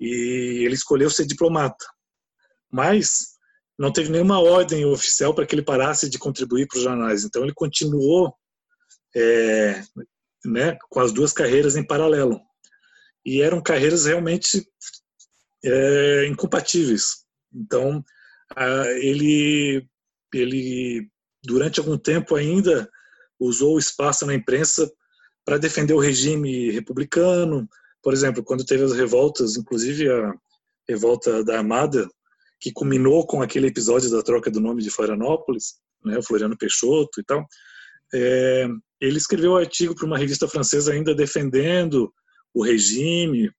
e ele escolheu ser diplomata. Mas não teve nenhuma ordem oficial para que ele parasse de contribuir para os jornais. Então ele continuou é, né, com as duas carreiras em paralelo e eram carreiras realmente é, incompatíveis. Então, a, ele, ele, durante algum tempo ainda, usou o espaço na imprensa para defender o regime republicano. Por exemplo, quando teve as revoltas, inclusive a revolta da Armada, que culminou com aquele episódio da troca do nome de Florianópolis, né, o Floriano Peixoto e tal, é, ele escreveu um artigo para uma revista francesa ainda defendendo o regime.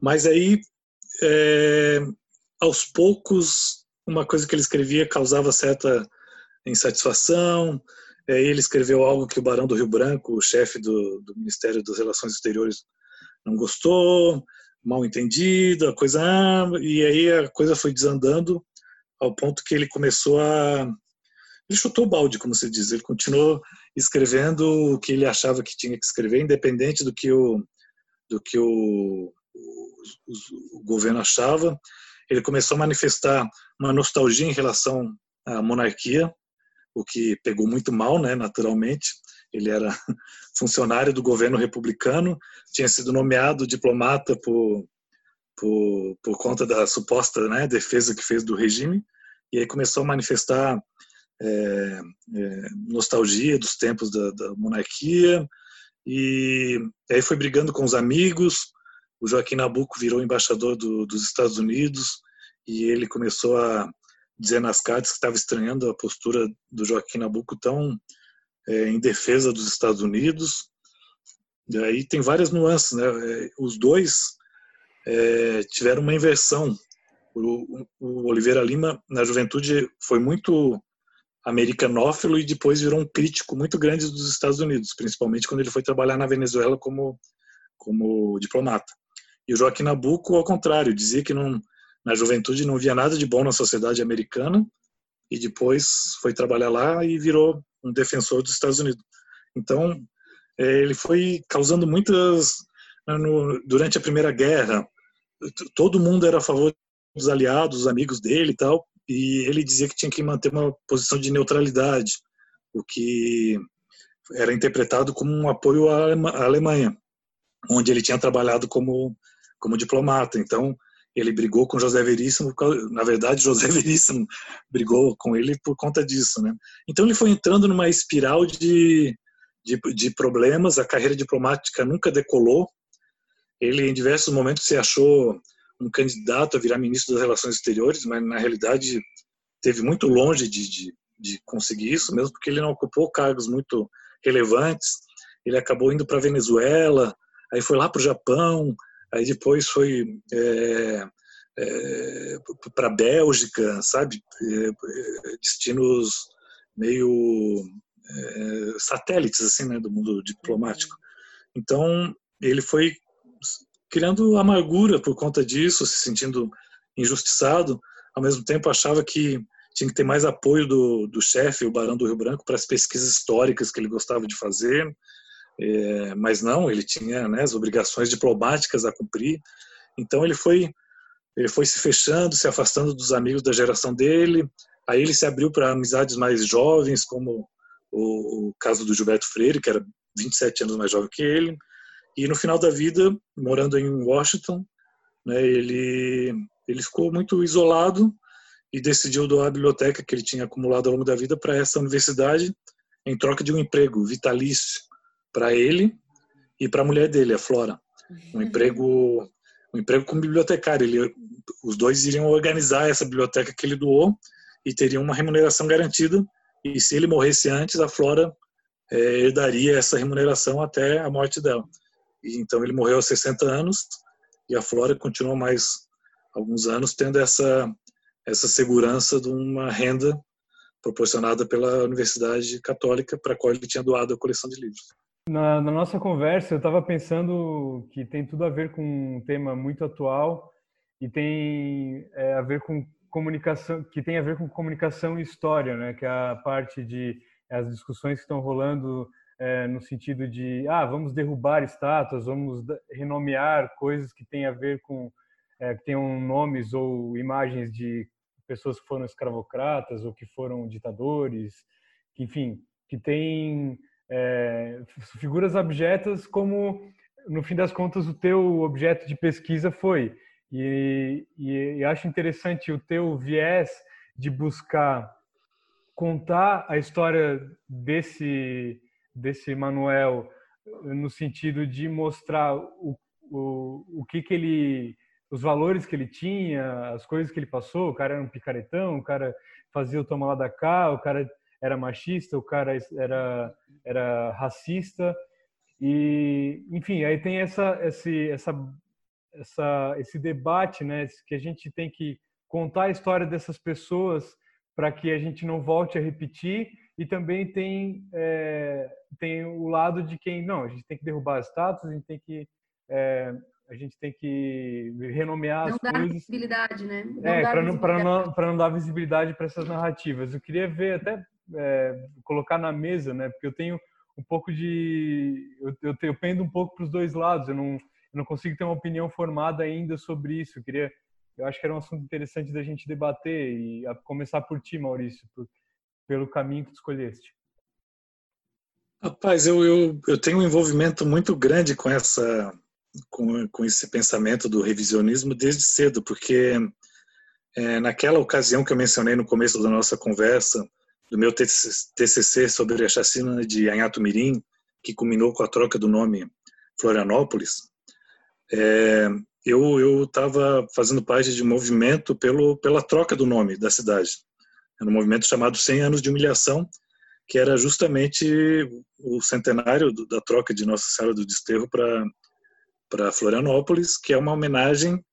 Mas aí, é, aos poucos, uma coisa que ele escrevia causava certa insatisfação. É, ele escreveu algo que o Barão do Rio Branco, o chefe do, do Ministério das Relações Exteriores, não gostou, mal entendido, a coisa. E aí a coisa foi desandando ao ponto que ele começou a. Ele chutou o balde, como se diz. Ele continuou escrevendo o que ele achava que tinha que escrever, independente do que o, do que o, o, o governo achava. Ele começou a manifestar uma nostalgia em relação à monarquia, o que pegou muito mal, né, naturalmente. Ele era funcionário do governo republicano, tinha sido nomeado diplomata por, por, por conta da suposta né, defesa que fez do regime, e aí começou a manifestar é, é, nostalgia dos tempos da, da, monarquia e aí foi brigando com os amigos. O Joaquim Nabuco virou embaixador do, dos Estados Unidos e ele começou a dizer nas cartas que estava estranhando a postura do Joaquim Nabuco tão é, em defesa dos Estados Unidos. E aí tem várias nuances, né? É, os dois é, tiveram uma inversão. O, o, Oliveira Lima, na juventude, foi muito americanófilo e depois virou um crítico muito grande dos Estados Unidos, principalmente quando ele foi trabalhar na Venezuela como, como diplomata. E o Joaquim Nabuco, ao contrário, dizia que não, na juventude não via nada de bom na sociedade americana e depois foi trabalhar lá e virou um defensor dos Estados Unidos. Então, é, ele foi causando muitas. Né, durante a Primeira Guerra, todo mundo era a favor dos aliados, dos amigos dele e tal, e ele dizia que tinha que manter uma posição de neutralidade, o que era interpretado como um apoio à Alemanha, onde ele tinha trabalhado como, como diplomata. Então, ele brigou com José Veríssimo, na verdade, José Veríssimo brigou com ele por conta disso. Né? Então, ele foi entrando numa espiral de, de, de problemas, a carreira diplomática nunca decolou. Ele, em diversos momentos, se achou um candidato a virar ministro das Relações Exteriores, mas na realidade teve muito longe de, de, de conseguir isso, mesmo porque ele não ocupou cargos muito relevantes. Ele acabou indo para Venezuela, aí foi lá para o Japão, aí depois foi é, é, para a Bélgica, sabe? É, destinos meio é, satélites assim, né, do mundo diplomático. Então ele foi criando amargura por conta disso, se sentindo injustiçado. Ao mesmo tempo, achava que tinha que ter mais apoio do, do chefe, o Barão do Rio Branco, para as pesquisas históricas que ele gostava de fazer. É, mas não, ele tinha né, as obrigações diplomáticas a cumprir. Então ele foi ele foi se fechando, se afastando dos amigos da geração dele. Aí ele se abriu para amizades mais jovens, como o, o caso do Gilberto Freire, que era 27 anos mais jovem que ele. E no final da vida, morando em Washington, né, ele, ele ficou muito isolado e decidiu doar a biblioteca que ele tinha acumulado ao longo da vida para essa universidade em troca de um emprego vitalício para ele e para a mulher dele, a Flora. Um uhum. emprego um emprego como bibliotecário. Ele, os dois iriam organizar essa biblioteca que ele doou e teriam uma remuneração garantida. E se ele morresse antes, a Flora é, herdaria essa remuneração até a morte dela. E, então ele morreu aos 60 anos e a Flora continuou mais alguns anos tendo essa essa segurança de uma renda proporcionada pela Universidade Católica para a qual ele tinha doado a coleção de livros. Na, na nossa conversa, eu estava pensando que tem tudo a ver com um tema muito atual e tem é, a ver com comunicação, que tem a ver com comunicação e história, né? Que é a parte de as discussões que estão rolando é, no sentido de ah vamos derrubar estátuas vamos renomear coisas que têm a ver com é, que tenham nomes ou imagens de pessoas que foram escravocratas ou que foram ditadores enfim que têm é, figuras abjetas como no fim das contas o teu objeto de pesquisa foi. E, e, e acho interessante o teu viés de buscar contar a história desse desse Manuel no sentido de mostrar o, o, o que que ele os valores que ele tinha, as coisas que ele passou, o cara era um picaretão, o cara fazia o toma lá da cá, o cara era machista, o cara era era racista e enfim, aí tem essa esse essa essa esse debate, né, que a gente tem que contar a história dessas pessoas para que a gente não volte a repetir e também tem é, tem o lado de quem não a gente tem que derrubar as estátuas a gente tem que é, a gente tem que renomear não as dar coisas. visibilidade né? Não é para não para não não dar visibilidade para essas narrativas. Eu queria ver até é, colocar na mesa né porque eu tenho um pouco de eu, eu, eu pendo um pouco para os dois lados eu não eu não consigo ter uma opinião formada ainda sobre isso eu queria eu acho que era um assunto interessante da gente debater e começar por ti Maurício por, pelo caminho que tu escolheste? Rapaz, eu, eu, eu tenho um envolvimento muito grande com essa com, com esse pensamento do revisionismo desde cedo, porque é, naquela ocasião que eu mencionei no começo da nossa conversa, do meu TCC sobre a chacina de Anhato Mirim, que culminou com a troca do nome Florianópolis, é, eu estava fazendo parte de um movimento pelo, pela troca do nome da cidade. Era um movimento chamado 100 anos de humilhação, que era justamente o centenário da troca de Nossa Senhora do Desterro para Florianópolis, que é uma homenagem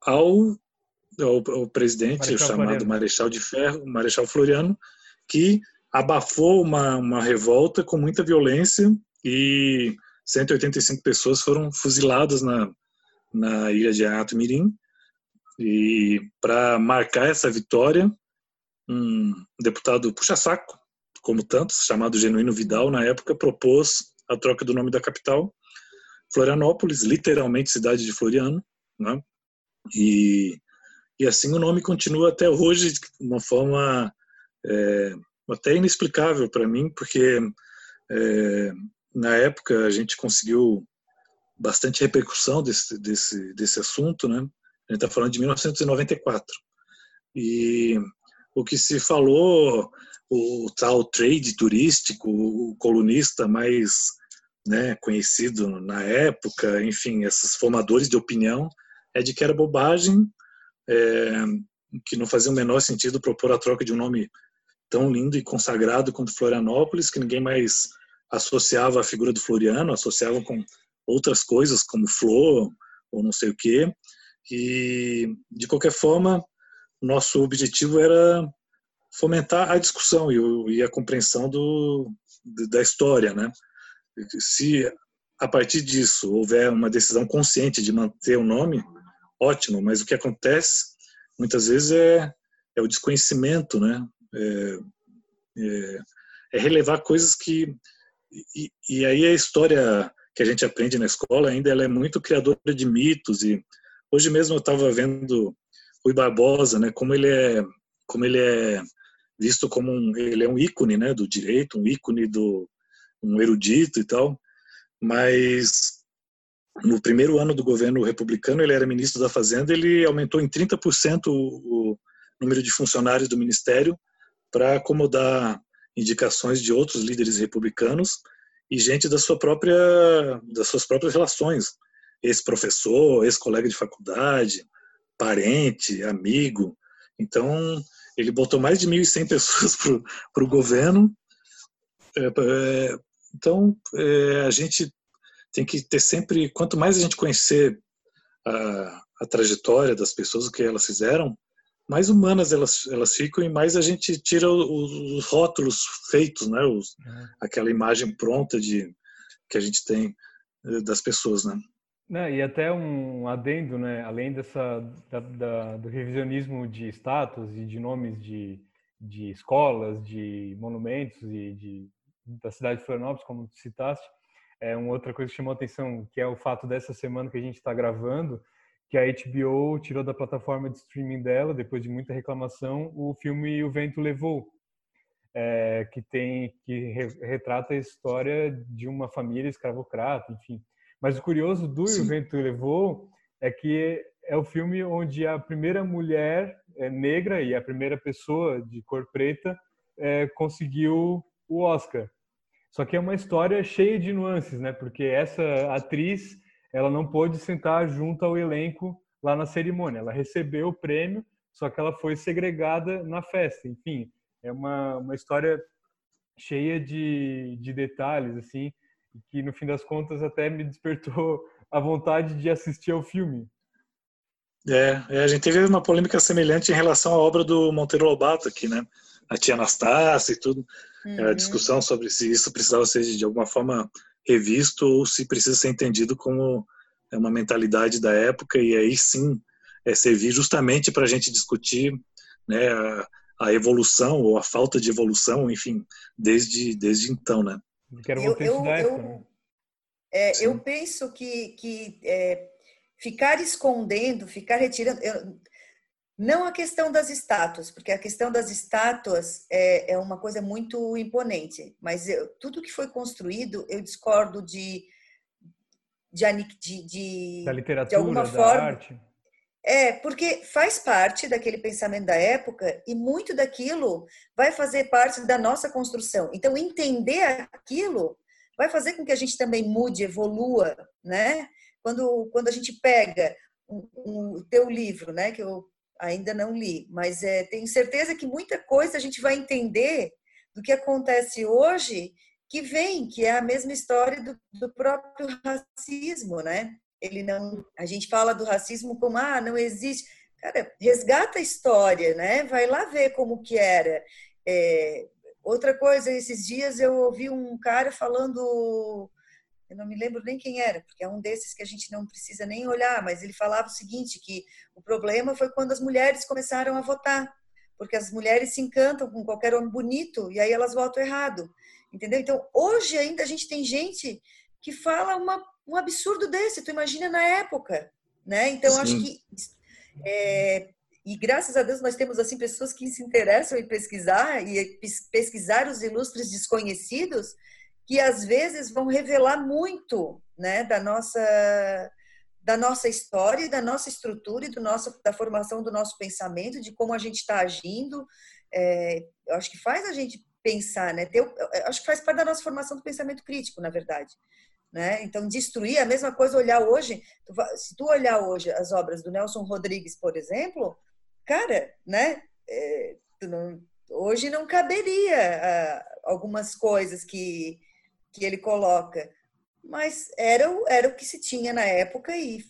ao, ao, ao presidente Marechal chamado Floriano. Marechal de Ferro, Marechal Floriano, que abafou uma, uma revolta com muita violência e 185 pessoas foram fuziladas na, na ilha de Ato Mirim. E para marcar essa vitória, um deputado puxa-saco, como tantos, chamado Genuíno Vidal, na época, propôs a troca do nome da capital, Florianópolis, literalmente cidade de Floriano, né? E, e assim o nome continua até hoje de uma forma é, até inexplicável para mim, porque é, na época a gente conseguiu bastante repercussão desse, desse, desse assunto, né? A gente está falando de 1994. E o que se falou, o tal trade turístico, o colunista mais né, conhecido na época, enfim, esses formadores de opinião, é de que era bobagem, é, que não fazia o menor sentido propor a troca de um nome tão lindo e consagrado quanto Florianópolis, que ninguém mais associava a figura do Floriano, associava com outras coisas como flor ou não sei o quê. E de qualquer forma, nosso objetivo era fomentar a discussão e, a compreensão do, da história, né? Se a partir disso houver uma decisão consciente de manter o nome, ótimo. Mas o que acontece muitas vezes é, é o desconhecimento, né? É, é, é relevar coisas que e, e, aí a história que a gente aprende na escola ainda ela é muito criadora de mitos e hoje mesmo eu estava vendo Rui Barbosa, né, como ele é como ele é visto como um ele é um ícone, né, do direito, um ícone do um erudito e tal, mas no primeiro ano do governo republicano ele era ministro da Fazenda, ele aumentou em 30% o, o número de funcionários do ministério para acomodar indicações de outros líderes republicanos e gente da sua própria das suas próprias relações, ex-professor, ex-colega de faculdade, parente, amigo. Então, ele botou mais de 1.100 pessoas para o governo. É, é, então, é, a gente tem que ter sempre, quanto mais a gente conhecer a, a trajetória das pessoas, o que elas fizeram, mais humanas elas, elas ficam e mais a gente tira os, os rótulos feitos, né? Os, uhum. Aquela imagem pronta de que a gente tem eh, das pessoas, né? Né, e até um adendo, né, além dessa da, da, do revisionismo de status e de nomes de, de escolas, de monumentos e de, da cidade de Florianópolis, como tu citaste, é uma outra coisa que chamou a atenção, que é o fato dessa semana que a gente está gravando, que a HBO tirou da plataforma de streaming dela, depois de muita reclamação, o filme O Vento Levou, é, que tem que re, retrata a história de uma família escravocrata, enfim. Mas o curioso do Sim. O Vento Levou é que é o filme onde a primeira mulher é, negra e a primeira pessoa de cor preta é, conseguiu o Oscar. Só que é uma história cheia de nuances, né? Porque essa atriz ela não pôde sentar junto ao elenco lá na cerimônia. Ela recebeu o prêmio, só que ela foi segregada na festa. Enfim, é uma, uma história cheia de, de detalhes, assim, que no fim das contas até me despertou a vontade de assistir ao filme. É, é, a gente teve uma polêmica semelhante em relação à obra do Monteiro Lobato aqui, né? A tia Anastácia e tudo. Uhum. A discussão sobre se isso precisava ser de alguma forma revisto ou se precisa ser entendido como é uma mentalidade da época e aí sim é servir justamente para a gente discutir né, a, a, evolução ou a falta de evolução, enfim, desde, desde então, né? Eu, eu, eu, né? é, eu penso que, que é, ficar escondendo, ficar retirando, eu, não a questão das estátuas, porque a questão das estátuas é, é uma coisa muito imponente, mas eu, tudo que foi construído, eu discordo de. de, de, de da literatura, de alguma da forma. arte. É, porque faz parte daquele pensamento da época e muito daquilo vai fazer parte da nossa construção. Então, entender aquilo vai fazer com que a gente também mude, evolua, né? Quando, quando a gente pega o teu livro, né, que eu ainda não li, mas é, tenho certeza que muita coisa a gente vai entender do que acontece hoje que vem, que é a mesma história do, do próprio racismo, né? Ele não, a gente fala do racismo como ah, não existe. Cara, resgata a história, né? Vai lá ver como que era. É, outra coisa, esses dias eu ouvi um cara falando eu não me lembro nem quem era, porque é um desses que a gente não precisa nem olhar, mas ele falava o seguinte, que o problema foi quando as mulheres começaram a votar, porque as mulheres se encantam com qualquer homem bonito e aí elas votam errado, entendeu? Então, hoje ainda a gente tem gente que fala uma, um absurdo desse, tu imagina na época, né? Então, Sim. acho que... É, e graças a Deus nós temos assim pessoas que se interessam em pesquisar e pesquisar os ilustres desconhecidos, que às vezes vão revelar muito né, da nossa da nossa história, da nossa estrutura e do nosso, da formação do nosso pensamento, de como a gente está agindo. É, eu acho que faz a gente pensar, né? Ter, acho que faz parte da nossa formação do pensamento crítico, na verdade. Né? Então, destruir a mesma coisa, olhar hoje. Se tu olhar hoje as obras do Nelson Rodrigues, por exemplo, cara, né? É, não, hoje não caberia ah, algumas coisas que que ele coloca. Mas era o, era o que se tinha na época e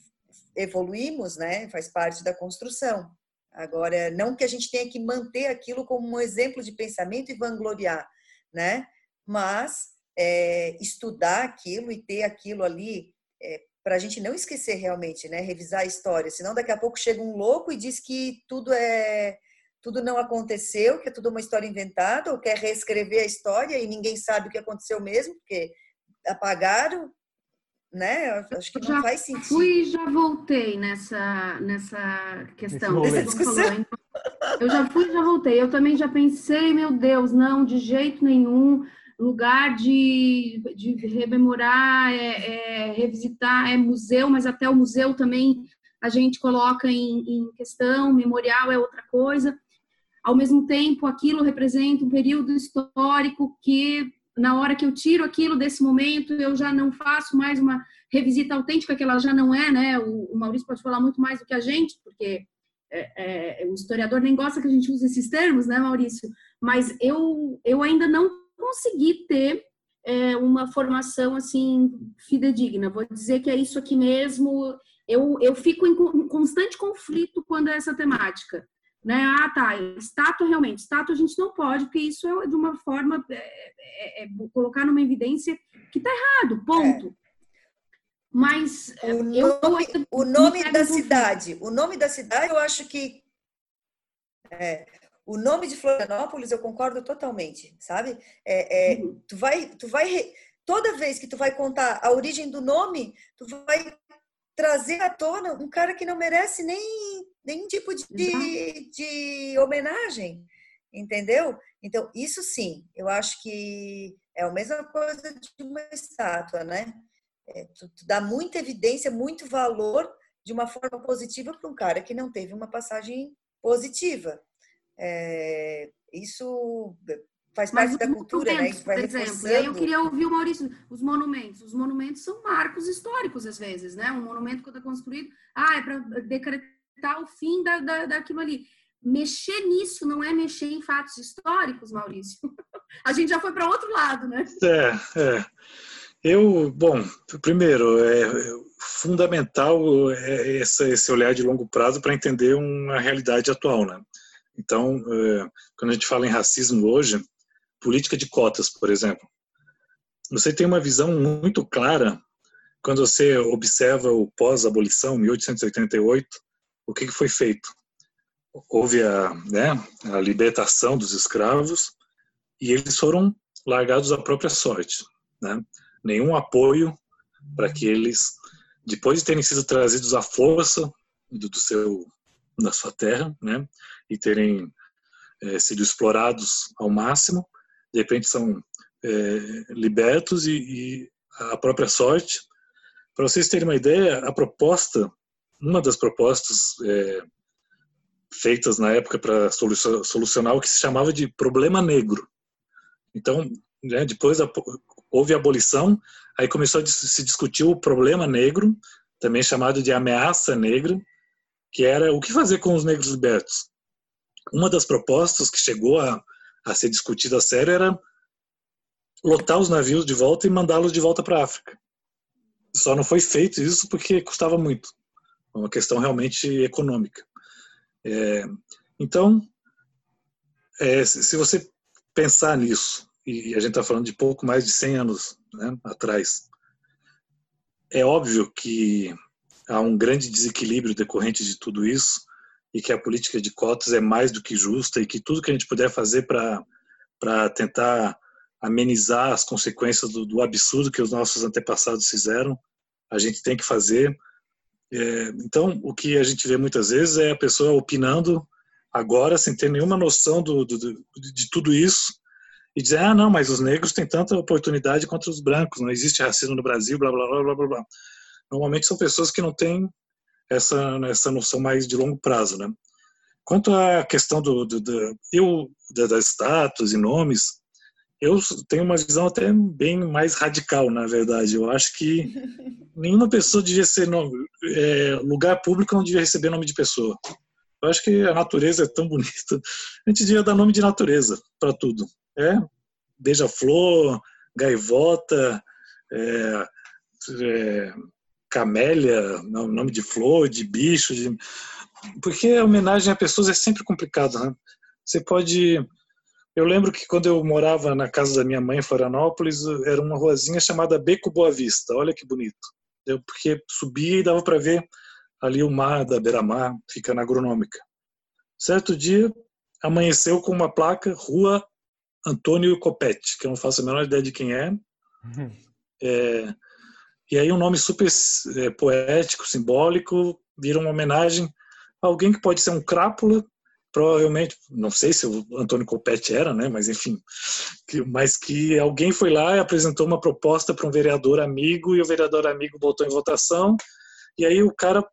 evoluímos, né? Faz parte da construção. Agora, não que a gente tenha que manter aquilo como um exemplo de pensamento e vangloriar, né? Mas é, estudar aquilo e ter aquilo ali é, para a gente não esquecer realmente, né? Revisar a história. Senão, daqui a pouco chega um louco e diz que tudo é tudo não aconteceu, que é tudo uma história inventada, ou quer reescrever a história e ninguém sabe o que aconteceu mesmo, porque apagaram, né? Acho que não já faz sentido. Fui e já voltei nessa, nessa questão. Nessa discussão. Eu já fui e já voltei. Eu também já pensei, meu Deus, não, de jeito nenhum. Lugar de, de rememorar, é, é, revisitar, é museu, mas até o museu também a gente coloca em, em questão, memorial é outra coisa. Ao mesmo tempo, aquilo representa um período histórico que, na hora que eu tiro aquilo desse momento, eu já não faço mais uma revisita autêntica, que ela já não é, né? O, Maurício pode falar muito mais do que a gente, porque é, é, o historiador nem gosta que a gente use esses termos, né, Maurício? Mas eu, eu ainda não consegui ter é, uma formação assim fidedigna. Vou dizer que é isso aqui mesmo. Eu, eu fico em constante conflito quando é essa temática né? Ah, tá, estátua realmente, estátua a gente não pode, porque isso é de uma forma é, é, é colocar numa evidência que tá errado, ponto. É. Mas o eu, nome, o nome da cidade, o nome da cidade, eu acho que é, o nome de Florianópolis eu concordo totalmente, sabe? É, é, uhum. Tu vai, tu vai toda vez que tu vai contar a origem do nome, tu vai trazer à tona um cara que não merece nem nenhum tipo de, de homenagem, entendeu? Então, isso sim, eu acho que é a mesma coisa de uma estátua, né? É, tu, tu dá muita evidência, muito valor de uma forma positiva para um cara que não teve uma passagem positiva. É, isso faz parte da cultura, né? Isso vai por exemplo. E aí eu queria ouvir o Maurício, os monumentos. Os monumentos são marcos históricos, às vezes, né? Um monumento quando é construído, ah, é para decretar o fim da, da, daquilo ali. Mexer nisso não é mexer em fatos históricos, Maurício. A gente já foi para outro lado, né? É, é. Eu, bom, primeiro, é fundamental é esse, esse olhar de longo prazo para entender uma realidade atual, né? Então, é, quando a gente fala em racismo hoje, política de cotas, por exemplo, você tem uma visão muito clara quando você observa o pós-abolição, 1888, o que, foi feito? Houve a, né, a libertação dos escravos e eles foram largados à própria sorte. Né? Nenhum apoio para que eles, depois de terem sido trazidos à força do, do seu, da sua terra, né, e terem é, sido explorados ao máximo, de repente são é, libertos e, e a própria sorte. Para vocês terem uma ideia, a proposta uma das propostas é, feitas na época para solucionar o que se chamava de problema negro. Então, né, depois da houve abolição, aí começou a se discutir o problema negro, também chamado de ameaça negra, que era o que fazer com os negros libertos. Uma das propostas que chegou a, a ser discutida a sério era lotar os navios de volta e mandá-los de volta para a África. Só não foi feito isso porque custava muito. Uma questão realmente econômica. É, então, é, se você pensar nisso, e a gente está falando de pouco mais de 100 anos né, atrás, é óbvio que há um grande desequilíbrio decorrente de tudo isso e que a política de cotas é mais do que justa e que tudo que a gente puder fazer para tentar amenizar as consequências do, do, absurdo que os nossos antepassados fizeram, a gente tem que fazer. É, então, o que a gente vê muitas vezes é a pessoa opinando agora sem ter nenhuma noção do, do, de tudo isso e dizer, ah, não, mas os negros têm tanta oportunidade contra os brancos, não existe racismo no Brasil, blá, blá, blá, blá, blá. Normalmente são pessoas que não têm essa, essa noção mais de longo prazo, né? Quanto à questão do, do, do eu, das status e nomes, eu tenho uma visão até bem mais radical, na verdade. Eu acho que nenhuma pessoa devia ser nome, é, lugar público não devia receber nome de pessoa. Eu acho que a natureza é tão bonita. A gente devia dar nome de natureza para tudo. É beija-flor, gaivota, é, é, camélia, nome de flor, de bicho, de... porque a homenagem a pessoas é sempre complicado, né? Você pode eu lembro que quando eu morava na casa da minha mãe em Florianópolis, era uma ruazinha chamada Beco Boa Vista. Olha que bonito. Eu, porque subia e dava para ver ali o mar da Beira-Mar, fica na agronômica. Certo dia, amanheceu com uma placa Rua Antônio Copete, que eu não faço a menor ideia de quem é. Uhum. é e aí um nome super é, poético, simbólico, vira uma homenagem a alguém que pode ser um crápula, provavelmente, não sei se o Antônio Copete era, né, mas enfim, que, mas que alguém foi lá e apresentou uma proposta para um vereador amigo e o vereador amigo botou em votação e aí o cara,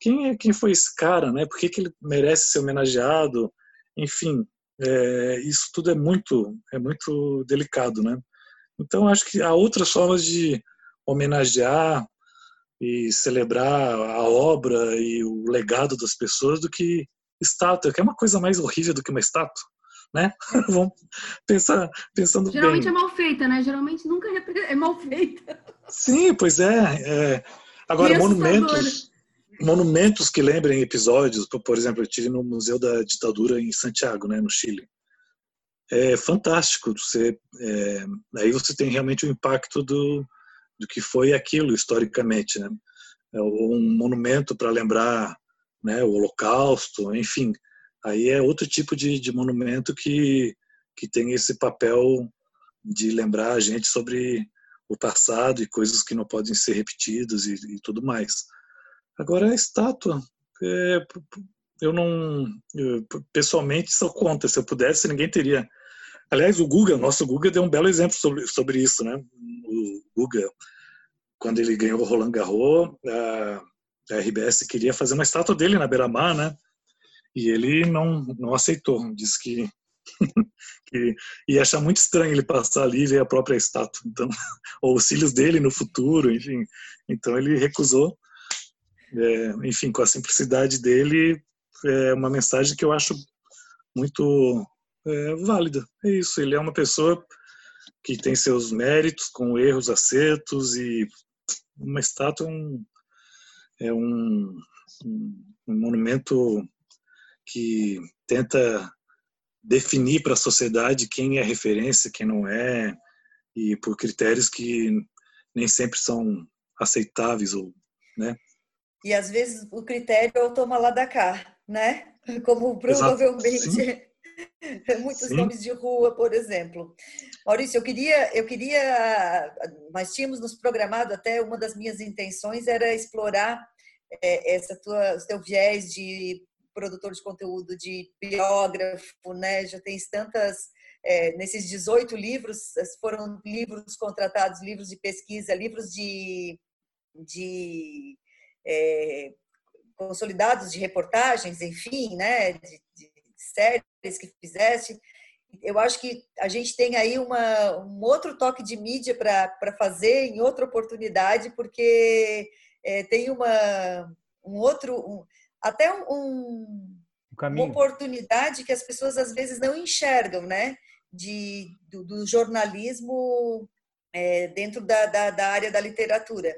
quem é quem foi esse cara, né? Por que, que ele merece ser homenageado? Enfim, é, isso tudo é muito é muito delicado, né? Então acho que há outras formas de homenagear e celebrar a obra e o legado das pessoas do que estátua, que é uma coisa mais horrível do que uma estátua, né? Vamos pensar, pensando Geralmente bem. é mal feita, né? Geralmente nunca é mal feita. Sim, pois é. é. Agora, monumentos, monumentos que lembrem episódios, por exemplo, eu estive no Museu da Ditadura em Santiago, né, no Chile. É fantástico. Você, é, aí você tem realmente o impacto do, do que foi aquilo historicamente, né? É um monumento para lembrar né, o Holocausto, enfim, aí é outro tipo de, de monumento que, que tem esse papel de lembrar a gente sobre o passado e coisas que não podem ser repetidas e, e tudo mais. Agora a estátua, é, eu não, eu, pessoalmente sou contra. Se eu pudesse, ninguém teria. Aliás, o Guga, nosso Guga, deu um belo exemplo sobre, sobre isso, né? O Guga, quando ele ganhou o Roland Garros, a RBS queria fazer uma estátua dele na beira-mar, né? E ele não, não aceitou, disse que, que ia achar muito estranho ele passar ali e ver a própria estátua, então, ou os cílios dele no futuro, enfim. Então ele recusou. É, enfim, com a simplicidade dele, é uma mensagem que eu acho muito é, válida. É isso, ele é uma pessoa que tem seus méritos, com erros, acertos, e uma estátua é um, é um, um, monumento que tenta definir para a sociedade quem é referência, quem não é, e por critérios que nem sempre são aceitáveis ou, né? E às vezes o critério é o toma lá da cá, né? Como provavelmente muitos Sim. nomes de rua, por exemplo. Maurício, eu queria, eu queria, nós tínhamos nos programado até uma das minhas intenções era explorar é, essa tua, teu viés de produtor de conteúdo, de biógrafo, né? Já tens tantas é, nesses 18 livros foram livros contratados, livros de pesquisa, livros de, de é, consolidados de reportagens, enfim, né? De, de séries que fizeste. eu acho que a gente tem aí uma, um outro toque de mídia para fazer em outra oportunidade, porque é, tem uma, um outro, um, até um, um uma oportunidade que as pessoas às vezes não enxergam, né? De, do, do jornalismo é, dentro da, da, da, área da literatura.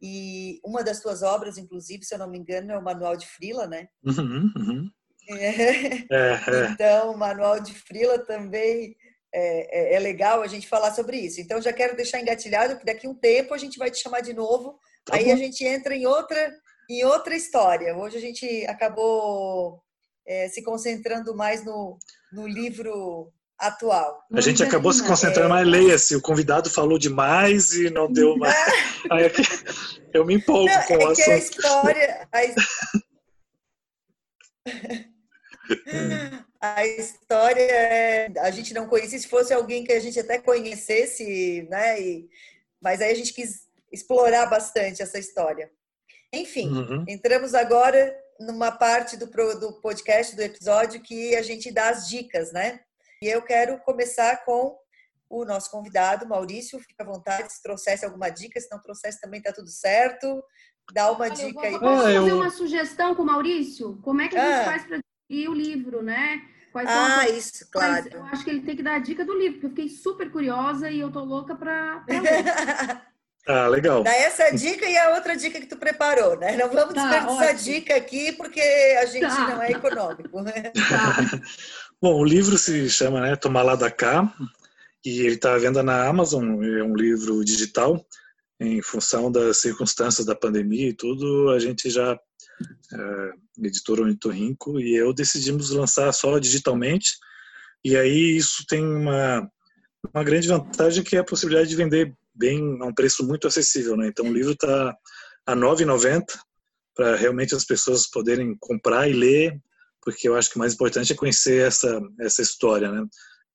E uma das tuas obras, inclusive, se eu não me engano, é o Manual de Frila, né? Uhum, uhum. É. É, então, o Manual de Frila também é, é, é, legal a gente falar sobre isso. Então, já quero deixar engatilhado que daqui a um tempo a gente vai te chamar de novo. Tá aí bom. a gente entra em outra, em outra história. Hoje a gente acabou é, se concentrando mais no, no livro atual. A gente acabou se concentrando mais, leia-se, o convidado falou demais e não deu mais. Aí eu me empolgo não, com é o assunto. a história. A... a história é, a gente não conhecia, se fosse alguém que a gente até conhecesse, né? E, mas aí a gente quis explorar bastante essa história. Enfim, uhum. entramos agora numa parte do, do podcast, do episódio, que a gente dá as dicas, né? E eu quero começar com o nosso convidado, Maurício. Fica à vontade se trouxesse alguma dica, se não trouxesse também tá tudo certo. Dá uma Olha, dica aí. Posso ah, fazer eu... uma sugestão com o Maurício? Como é que a gente ah. faz para ir o livro, né? Quais ah, as... isso, claro. eu acho que ele tem que dar a dica do livro, porque eu fiquei super curiosa e eu tô louca para ler. Ah, legal. Dá essa dica e a outra dica que tu preparou, né? Não vamos tá, desperdiçar dica aqui porque a gente tá. não é econômico. Né? Tá. Bom, o livro se chama né, Tomar Lá da Cá e ele está à venda na Amazon. É um livro digital. Em função das circunstâncias da pandemia e tudo, a gente já, é, editor Ornitorrinco e eu decidimos lançar só digitalmente. E aí isso tem uma, uma grande vantagem que é a possibilidade de vender bem a um preço muito acessível, né? Então o livro está a 9,90 para realmente as pessoas poderem comprar e ler, porque eu acho que o mais importante é conhecer essa essa história, né?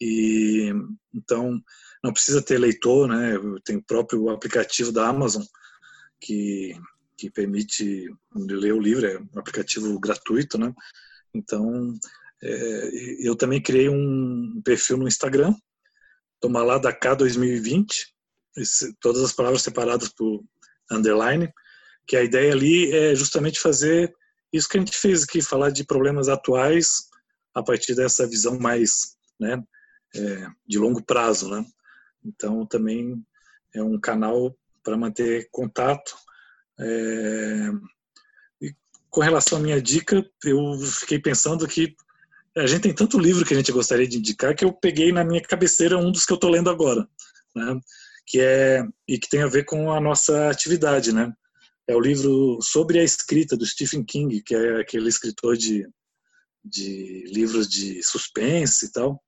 E então não precisa ter leitor, né? Tem o próprio aplicativo da Amazon que que permite ler o livro, é um aplicativo gratuito, né? Então é, eu também criei um perfil no Instagram, Tomalada K 2020, esse, todas as palavras separadas por underline, que a ideia ali é justamente fazer isso que a gente fez aqui, falar de problemas atuais a partir dessa visão mais né, é, de longo prazo. Né? Então, também é um canal para manter contato. É, com relação à minha dica, eu fiquei pensando que a gente tem tanto livro que a gente gostaria de indicar que eu peguei na minha cabeceira um dos que eu estou lendo agora. Né? que é e que tem a ver com a nossa atividade, né? É o livro sobre a escrita do Stephen King, que é aquele escritor de, de livros de suspense e tal.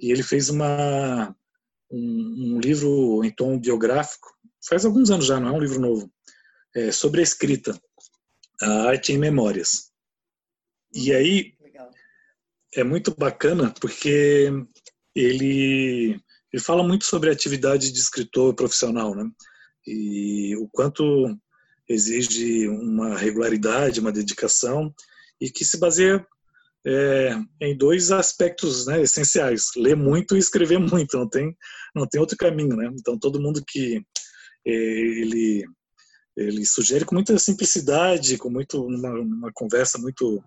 E ele fez uma um, um livro em tom biográfico, faz alguns anos já, não é um livro novo, é, sobre a escrita, a arte em memórias. E aí é muito bacana porque ele ele fala muito sobre a atividade de escritor profissional, né? E o quanto exige uma regularidade, uma dedicação e que se baseia é, em dois aspectos né, essenciais: ler muito e escrever muito. Não tem, não tem outro caminho, né? Então todo mundo que é, ele ele sugere com muita simplicidade, com muito uma, uma conversa muito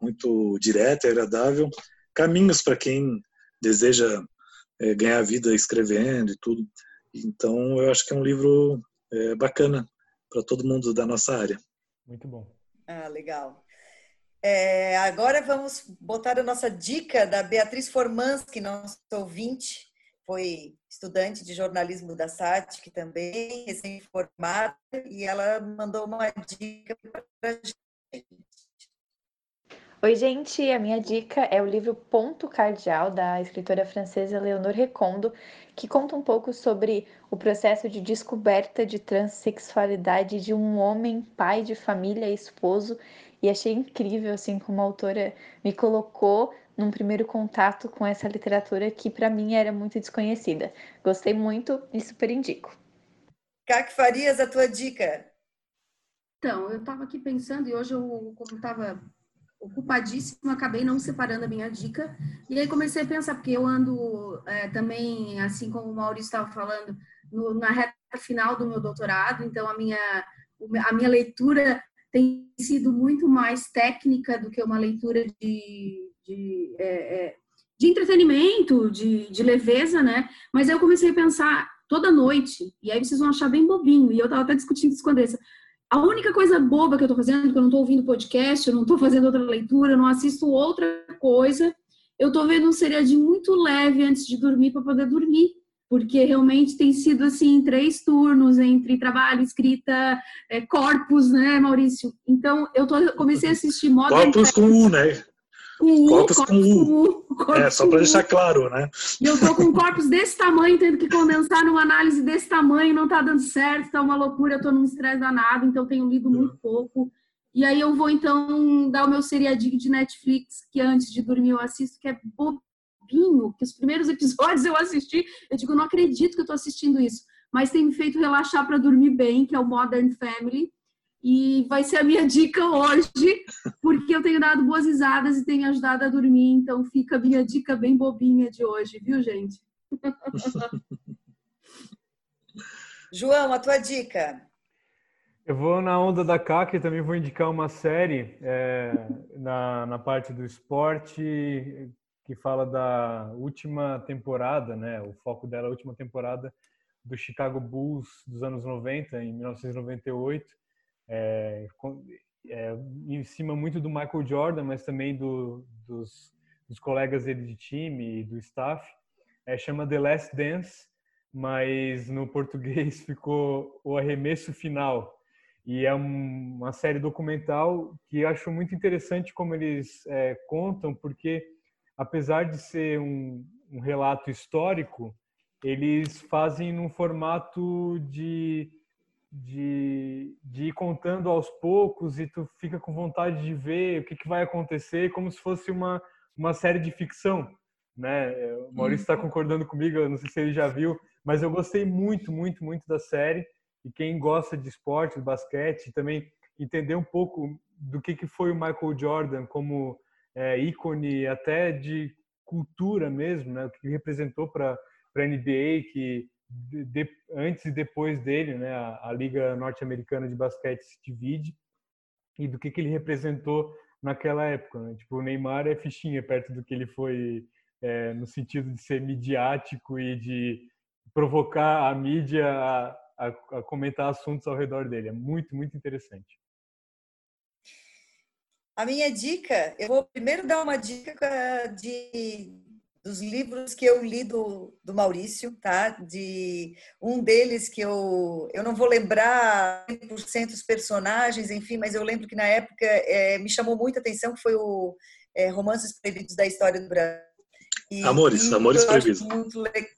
muito direta e agradável, caminhos para quem deseja é, ganhar vida escrevendo e tudo. Então, eu acho que é um livro é, bacana para todo mundo da nossa área. Muito bom. Ah, legal. É, agora vamos botar a nossa dica da Beatriz Formansky, nosso ouvinte, foi estudante de jornalismo da SATIC também, recém-formada, e ela mandou uma dica para gente. Oi, gente! A minha dica é o livro Ponto Cardial, da escritora francesa Leonor Recondo, que conta um pouco sobre o processo de descoberta de transexualidade de um homem, pai de família, esposo, e achei incrível, assim, como a autora me colocou num primeiro contato com essa literatura que para mim era muito desconhecida. Gostei muito e super indico. Cac Farias, a tua dica? Então, eu estava aqui pensando e hoje eu, como estava ocupadíssima, acabei não separando a minha dica. E aí comecei a pensar, porque eu ando é, também, assim como o Maurício estava falando, no, na reta final do meu doutorado, então a minha, a minha leitura tem sido muito mais técnica do que uma leitura de, de, é, é, de entretenimento, de, de leveza, né? Mas aí eu comecei a pensar toda noite, e aí vocês vão achar bem bobinho, e eu estava até discutindo isso com a Andressa. A única coisa boba que eu estou fazendo, que eu não estou ouvindo podcast, eu não estou fazendo outra leitura, eu não assisto outra coisa, eu estou vendo um seriadinho muito leve antes de dormir para poder dormir porque realmente tem sido assim três turnos entre trabalho, escrita, é, corpos, né, Maurício? Então eu tô, comecei a assistir Modern Corpus com U, né? Com U, corpos, corpos com U. Com U é, só para deixar claro, né? E eu tô com corpos desse tamanho, tendo que condensar numa análise desse tamanho, não tá dando certo, tá uma loucura, eu tô num estresse danado, então tenho lido muito pouco. E aí eu vou então dar o meu seriadinho de Netflix, que antes de dormir eu assisto, que é tempinho, que os primeiros episódios eu assisti, eu digo, não acredito que eu estou assistindo isso. Mas tem me feito relaxar para dormir bem, que é o Modern Family. E vai ser a minha dica hoje, porque eu tenho dado boas risadas e tenho ajudado a dormir. Então fica a minha dica bem bobinha de hoje, viu, gente? João, a tua dica. Eu vou na onda da CAC e também vou indicar uma série é, na, na parte do esporte que fala da última temporada, né? O foco dela é a última temporada do Chicago Bulls dos anos 90, em 1998. É, é, em cima muito do Michael Jordan, mas também do, dos, dos, colegas dele de time e do staff. É, chama The Last Dance, mas no português ficou O Arremesso Final. E é um, uma série documental que eu acho muito interessante como eles é, contam, porque apesar de ser um, um relato histórico, eles fazem num formato de, de, de, ir contando aos poucos e tu fica com vontade de ver o que, que vai acontecer, como se fosse uma, uma série de ficção. Né? O Maurício está uhum. concordando comigo, eu não sei se ele já viu, mas eu gostei muito, muito, muito da série. E quem gosta de esporte, de basquete, também entender um pouco do que, que foi o Michael Jordan como é, ícone até de cultura mesmo, né? O que representou para a NBA, que de, antes e depois dele, né? A, a Liga Norte-Americana de Basquete se divide e do que, que ele representou naquela época. Né? Tipo, o Neymar é fichinha perto do que ele foi é, no sentido de ser midiático e de provocar a mídia a, a, a comentar assuntos ao redor dele. É muito, muito interessante. A minha dica, eu vou primeiro dar uma dica de dos livros que eu li do, do Maurício, tá? De um deles que eu eu não vou lembrar 100% os personagens, enfim, mas eu lembro que na época é, me chamou muita atenção que foi o é, Romances Proibidos da História do Brasil. E, amores, e Amores Proibidos. Muito legal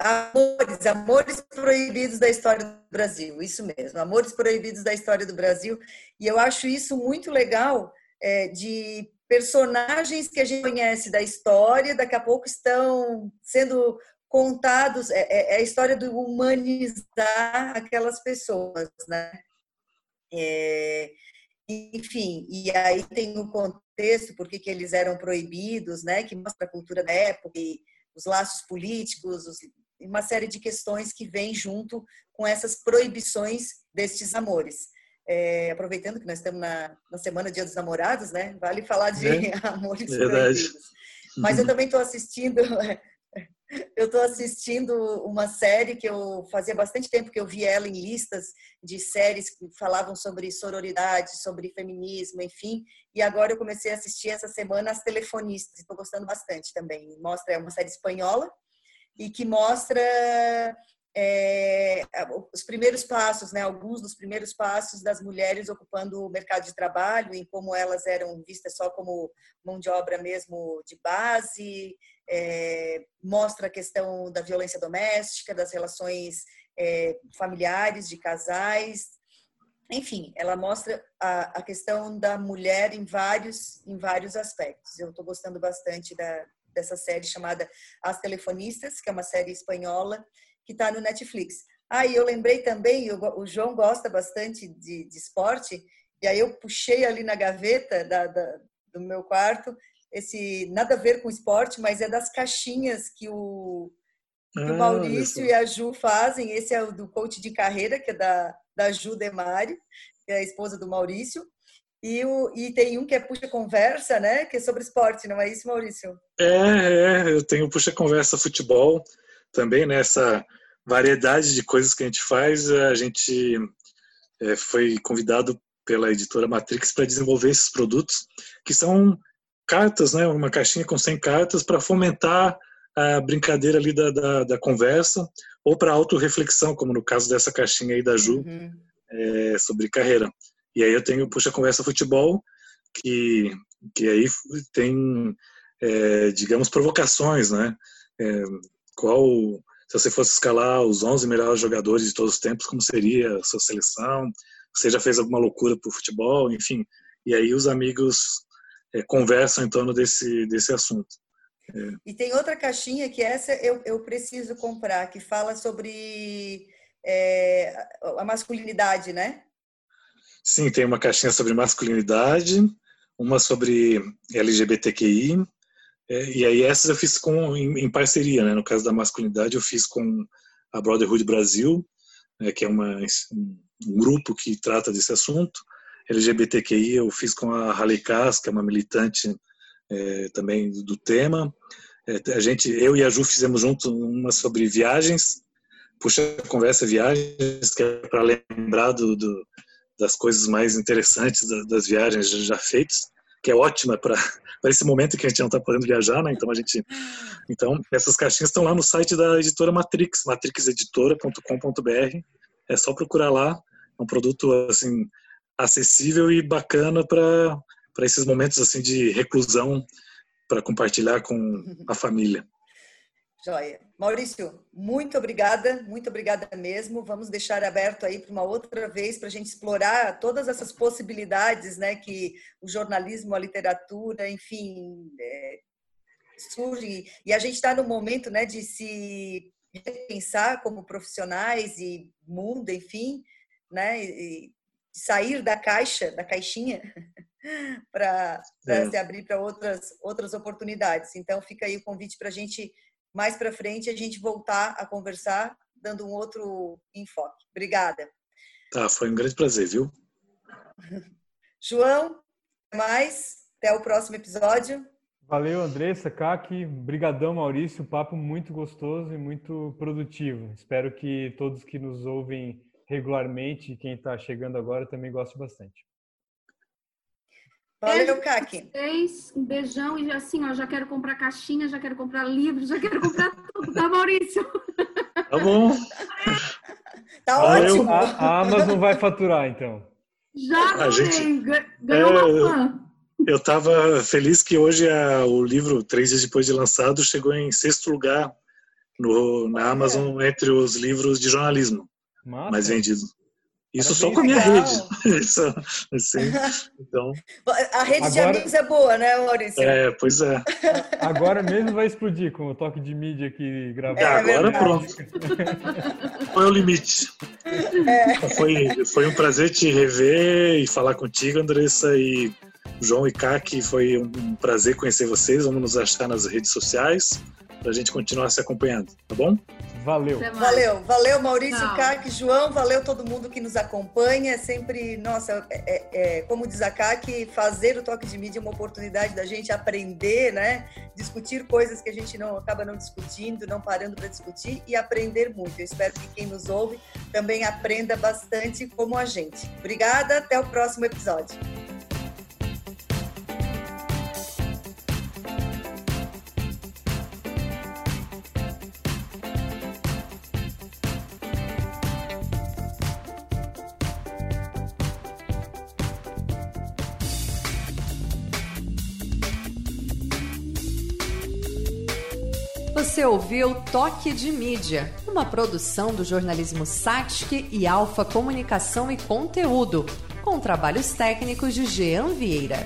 Amores, Amores Proibidos da História do Brasil, isso mesmo, Amores Proibidos da História do Brasil. E eu acho isso muito legal é, de personagens que a gente conhece da história, daqui a pouco estão sendo contados, é, é, é a história do humanizar aquelas pessoas, né? É, enfim, e aí tem o contexto, porque que eles eram proibidos, né? Que mostra a cultura da época e os laços políticos, os, uma série de questões que vêm junto com essas proibições destes amores. É, aproveitando que nós estamos na, na Semana Dia dos Namorados, né? Vale falar de é, amores verdade. proibidos. Mas eu também estou assistindo eu estou assistindo uma série que eu fazia bastante tempo que eu vi ela em listas de séries que falavam sobre sororidade, sobre feminismo, enfim. E agora eu comecei a assistir essa semana As Telefonistas. Estou gostando bastante também. Mostra é uma série espanhola e que mostra é, os primeiros passos, né, alguns dos primeiros passos das mulheres ocupando o mercado de trabalho e como elas eram vistas só como mão de obra mesmo de base é, mostra a questão da violência doméstica, das relações é, familiares, de casais. Enfim, ela mostra a, a, questão da mulher em vários, em vários aspectos. Eu estou gostando bastante da, dessa série chamada As Telefonistas, que é uma série espanhola que está no Netflix. Ah, e eu lembrei também, o João gosta bastante de, de esporte, e aí eu puxei ali na gaveta da, da, do meu quarto esse nada a ver com esporte, mas é das caixinhas que o, que ah, o Maurício e a Ju fazem. Esse é o do coach de carreira, que é da, da Ju Demari, que é a esposa do Maurício. E, o, e tem um que é Puxa Conversa, né? Que é sobre esporte, não é isso, Maurício? É, é eu tenho Puxa Conversa Futebol também, nessa né? variedade de coisas que a gente faz. A gente é, foi convidado pela editora Matrix para desenvolver esses produtos, que são cartas, né, uma caixinha com 100 cartas para fomentar a brincadeira ali da, da, da conversa ou para autorreflexão, como no caso dessa caixinha aí da Ju, uhum. é, sobre carreira. E aí eu tenho Puxa Conversa Futebol, que, que aí tem, é, digamos, provocações, né? É, qual, se você fosse escalar os 11 melhores jogadores de todos os tempos, como seria a sua seleção? Você já fez alguma loucura por futebol? Enfim, e aí os amigos é, conversam em torno desse, desse assunto. É. E tem outra caixinha que essa eu, eu preciso comprar, que fala sobre é, a masculinidade, né? Sim, tem uma caixinha sobre masculinidade, uma sobre LGBTQI, é, e aí essas eu fiz com, em, em, parceria, né? No caso da masculinidade eu fiz com a Brotherhood Brasil, né? que é uma, um grupo que trata desse assunto, LGBTQI eu fiz com a Halle Kass, que é uma militante é, também do tema. É, a gente, eu e a Ju fizemos junto uma sobre viagens, puxa conversa viagens, que é para lembrar do, do, das coisas mais interessantes das viagens já feitas, que é ótima para esse momento que a gente não está podendo viajar, né? Então a gente, então essas caixinhas estão lá no site da editora Matrix, matrixeditora.com.br. É só procurar lá. É um produto assim acessível e bacana para esses momentos assim de reclusão para compartilhar com a família. Joia. Maurício, muito obrigada, muito obrigada mesmo. Vamos deixar aberto aí para uma outra vez para a gente explorar todas essas possibilidades, né, que o jornalismo, a literatura, enfim, é, surgem. E a gente está no momento, né, de se pensar como profissionais e mundo, enfim, né, e, sair da caixa, da caixinha, para se abrir para outras, outras oportunidades. Então, fica aí o convite para a gente, mais para frente, a gente voltar a conversar, dando um outro enfoque. Obrigada. Tá, foi um grande prazer, viu? João, mais. Até o próximo episódio. Valeu, Andressa, Kaki. Brigadão, Maurício. Papo muito gostoso e muito produtivo. Espero que todos que nos ouvem regularmente, quem está chegando agora também gosta bastante. Valeu, Kaki. Um beijão e assim, ó, já quero comprar caixinha, já quero comprar livros, já quero comprar tudo, tá, Maurício? Tá bom. tá ótimo. A, a, Amazon vai faturar, então. Já, a gente, ganhou é, uma fã. Eu estava feliz que hoje a, o livro, três dias depois de lançado, chegou em sexto lugar no, na Amazon entre os livros de jornalismo Mata. mais vendidos. Isso Parabéns. só com a minha Legal. rede. Isso, assim, então, a rede Agora... de amigos é boa, né, Maurício? É, pois é. Agora mesmo vai explodir com o toque de mídia que gravou. É, agora pronto. Foi o limite. É. Foi, foi um prazer te rever e falar contigo, Andressa, e João e Kaki. Foi um prazer conhecer vocês. Vamos nos achar nas redes sociais para a gente continuar se acompanhando, tá bom? Valeu. Valeu, valeu Maurício, Cac, João, valeu todo mundo que nos acompanha. É sempre, nossa, é, é, é, como diz a Cac, fazer o toque de mídia é uma oportunidade da gente aprender, né? Discutir coisas que a gente não acaba não discutindo, não parando para discutir e aprender muito. Eu espero que quem nos ouve também aprenda bastante como a gente. Obrigada, até o próximo episódio. Você ouviu Toque de Mídia, uma produção do jornalismo Satic e Alfa Comunicação e Conteúdo, com trabalhos técnicos de Jean Vieira.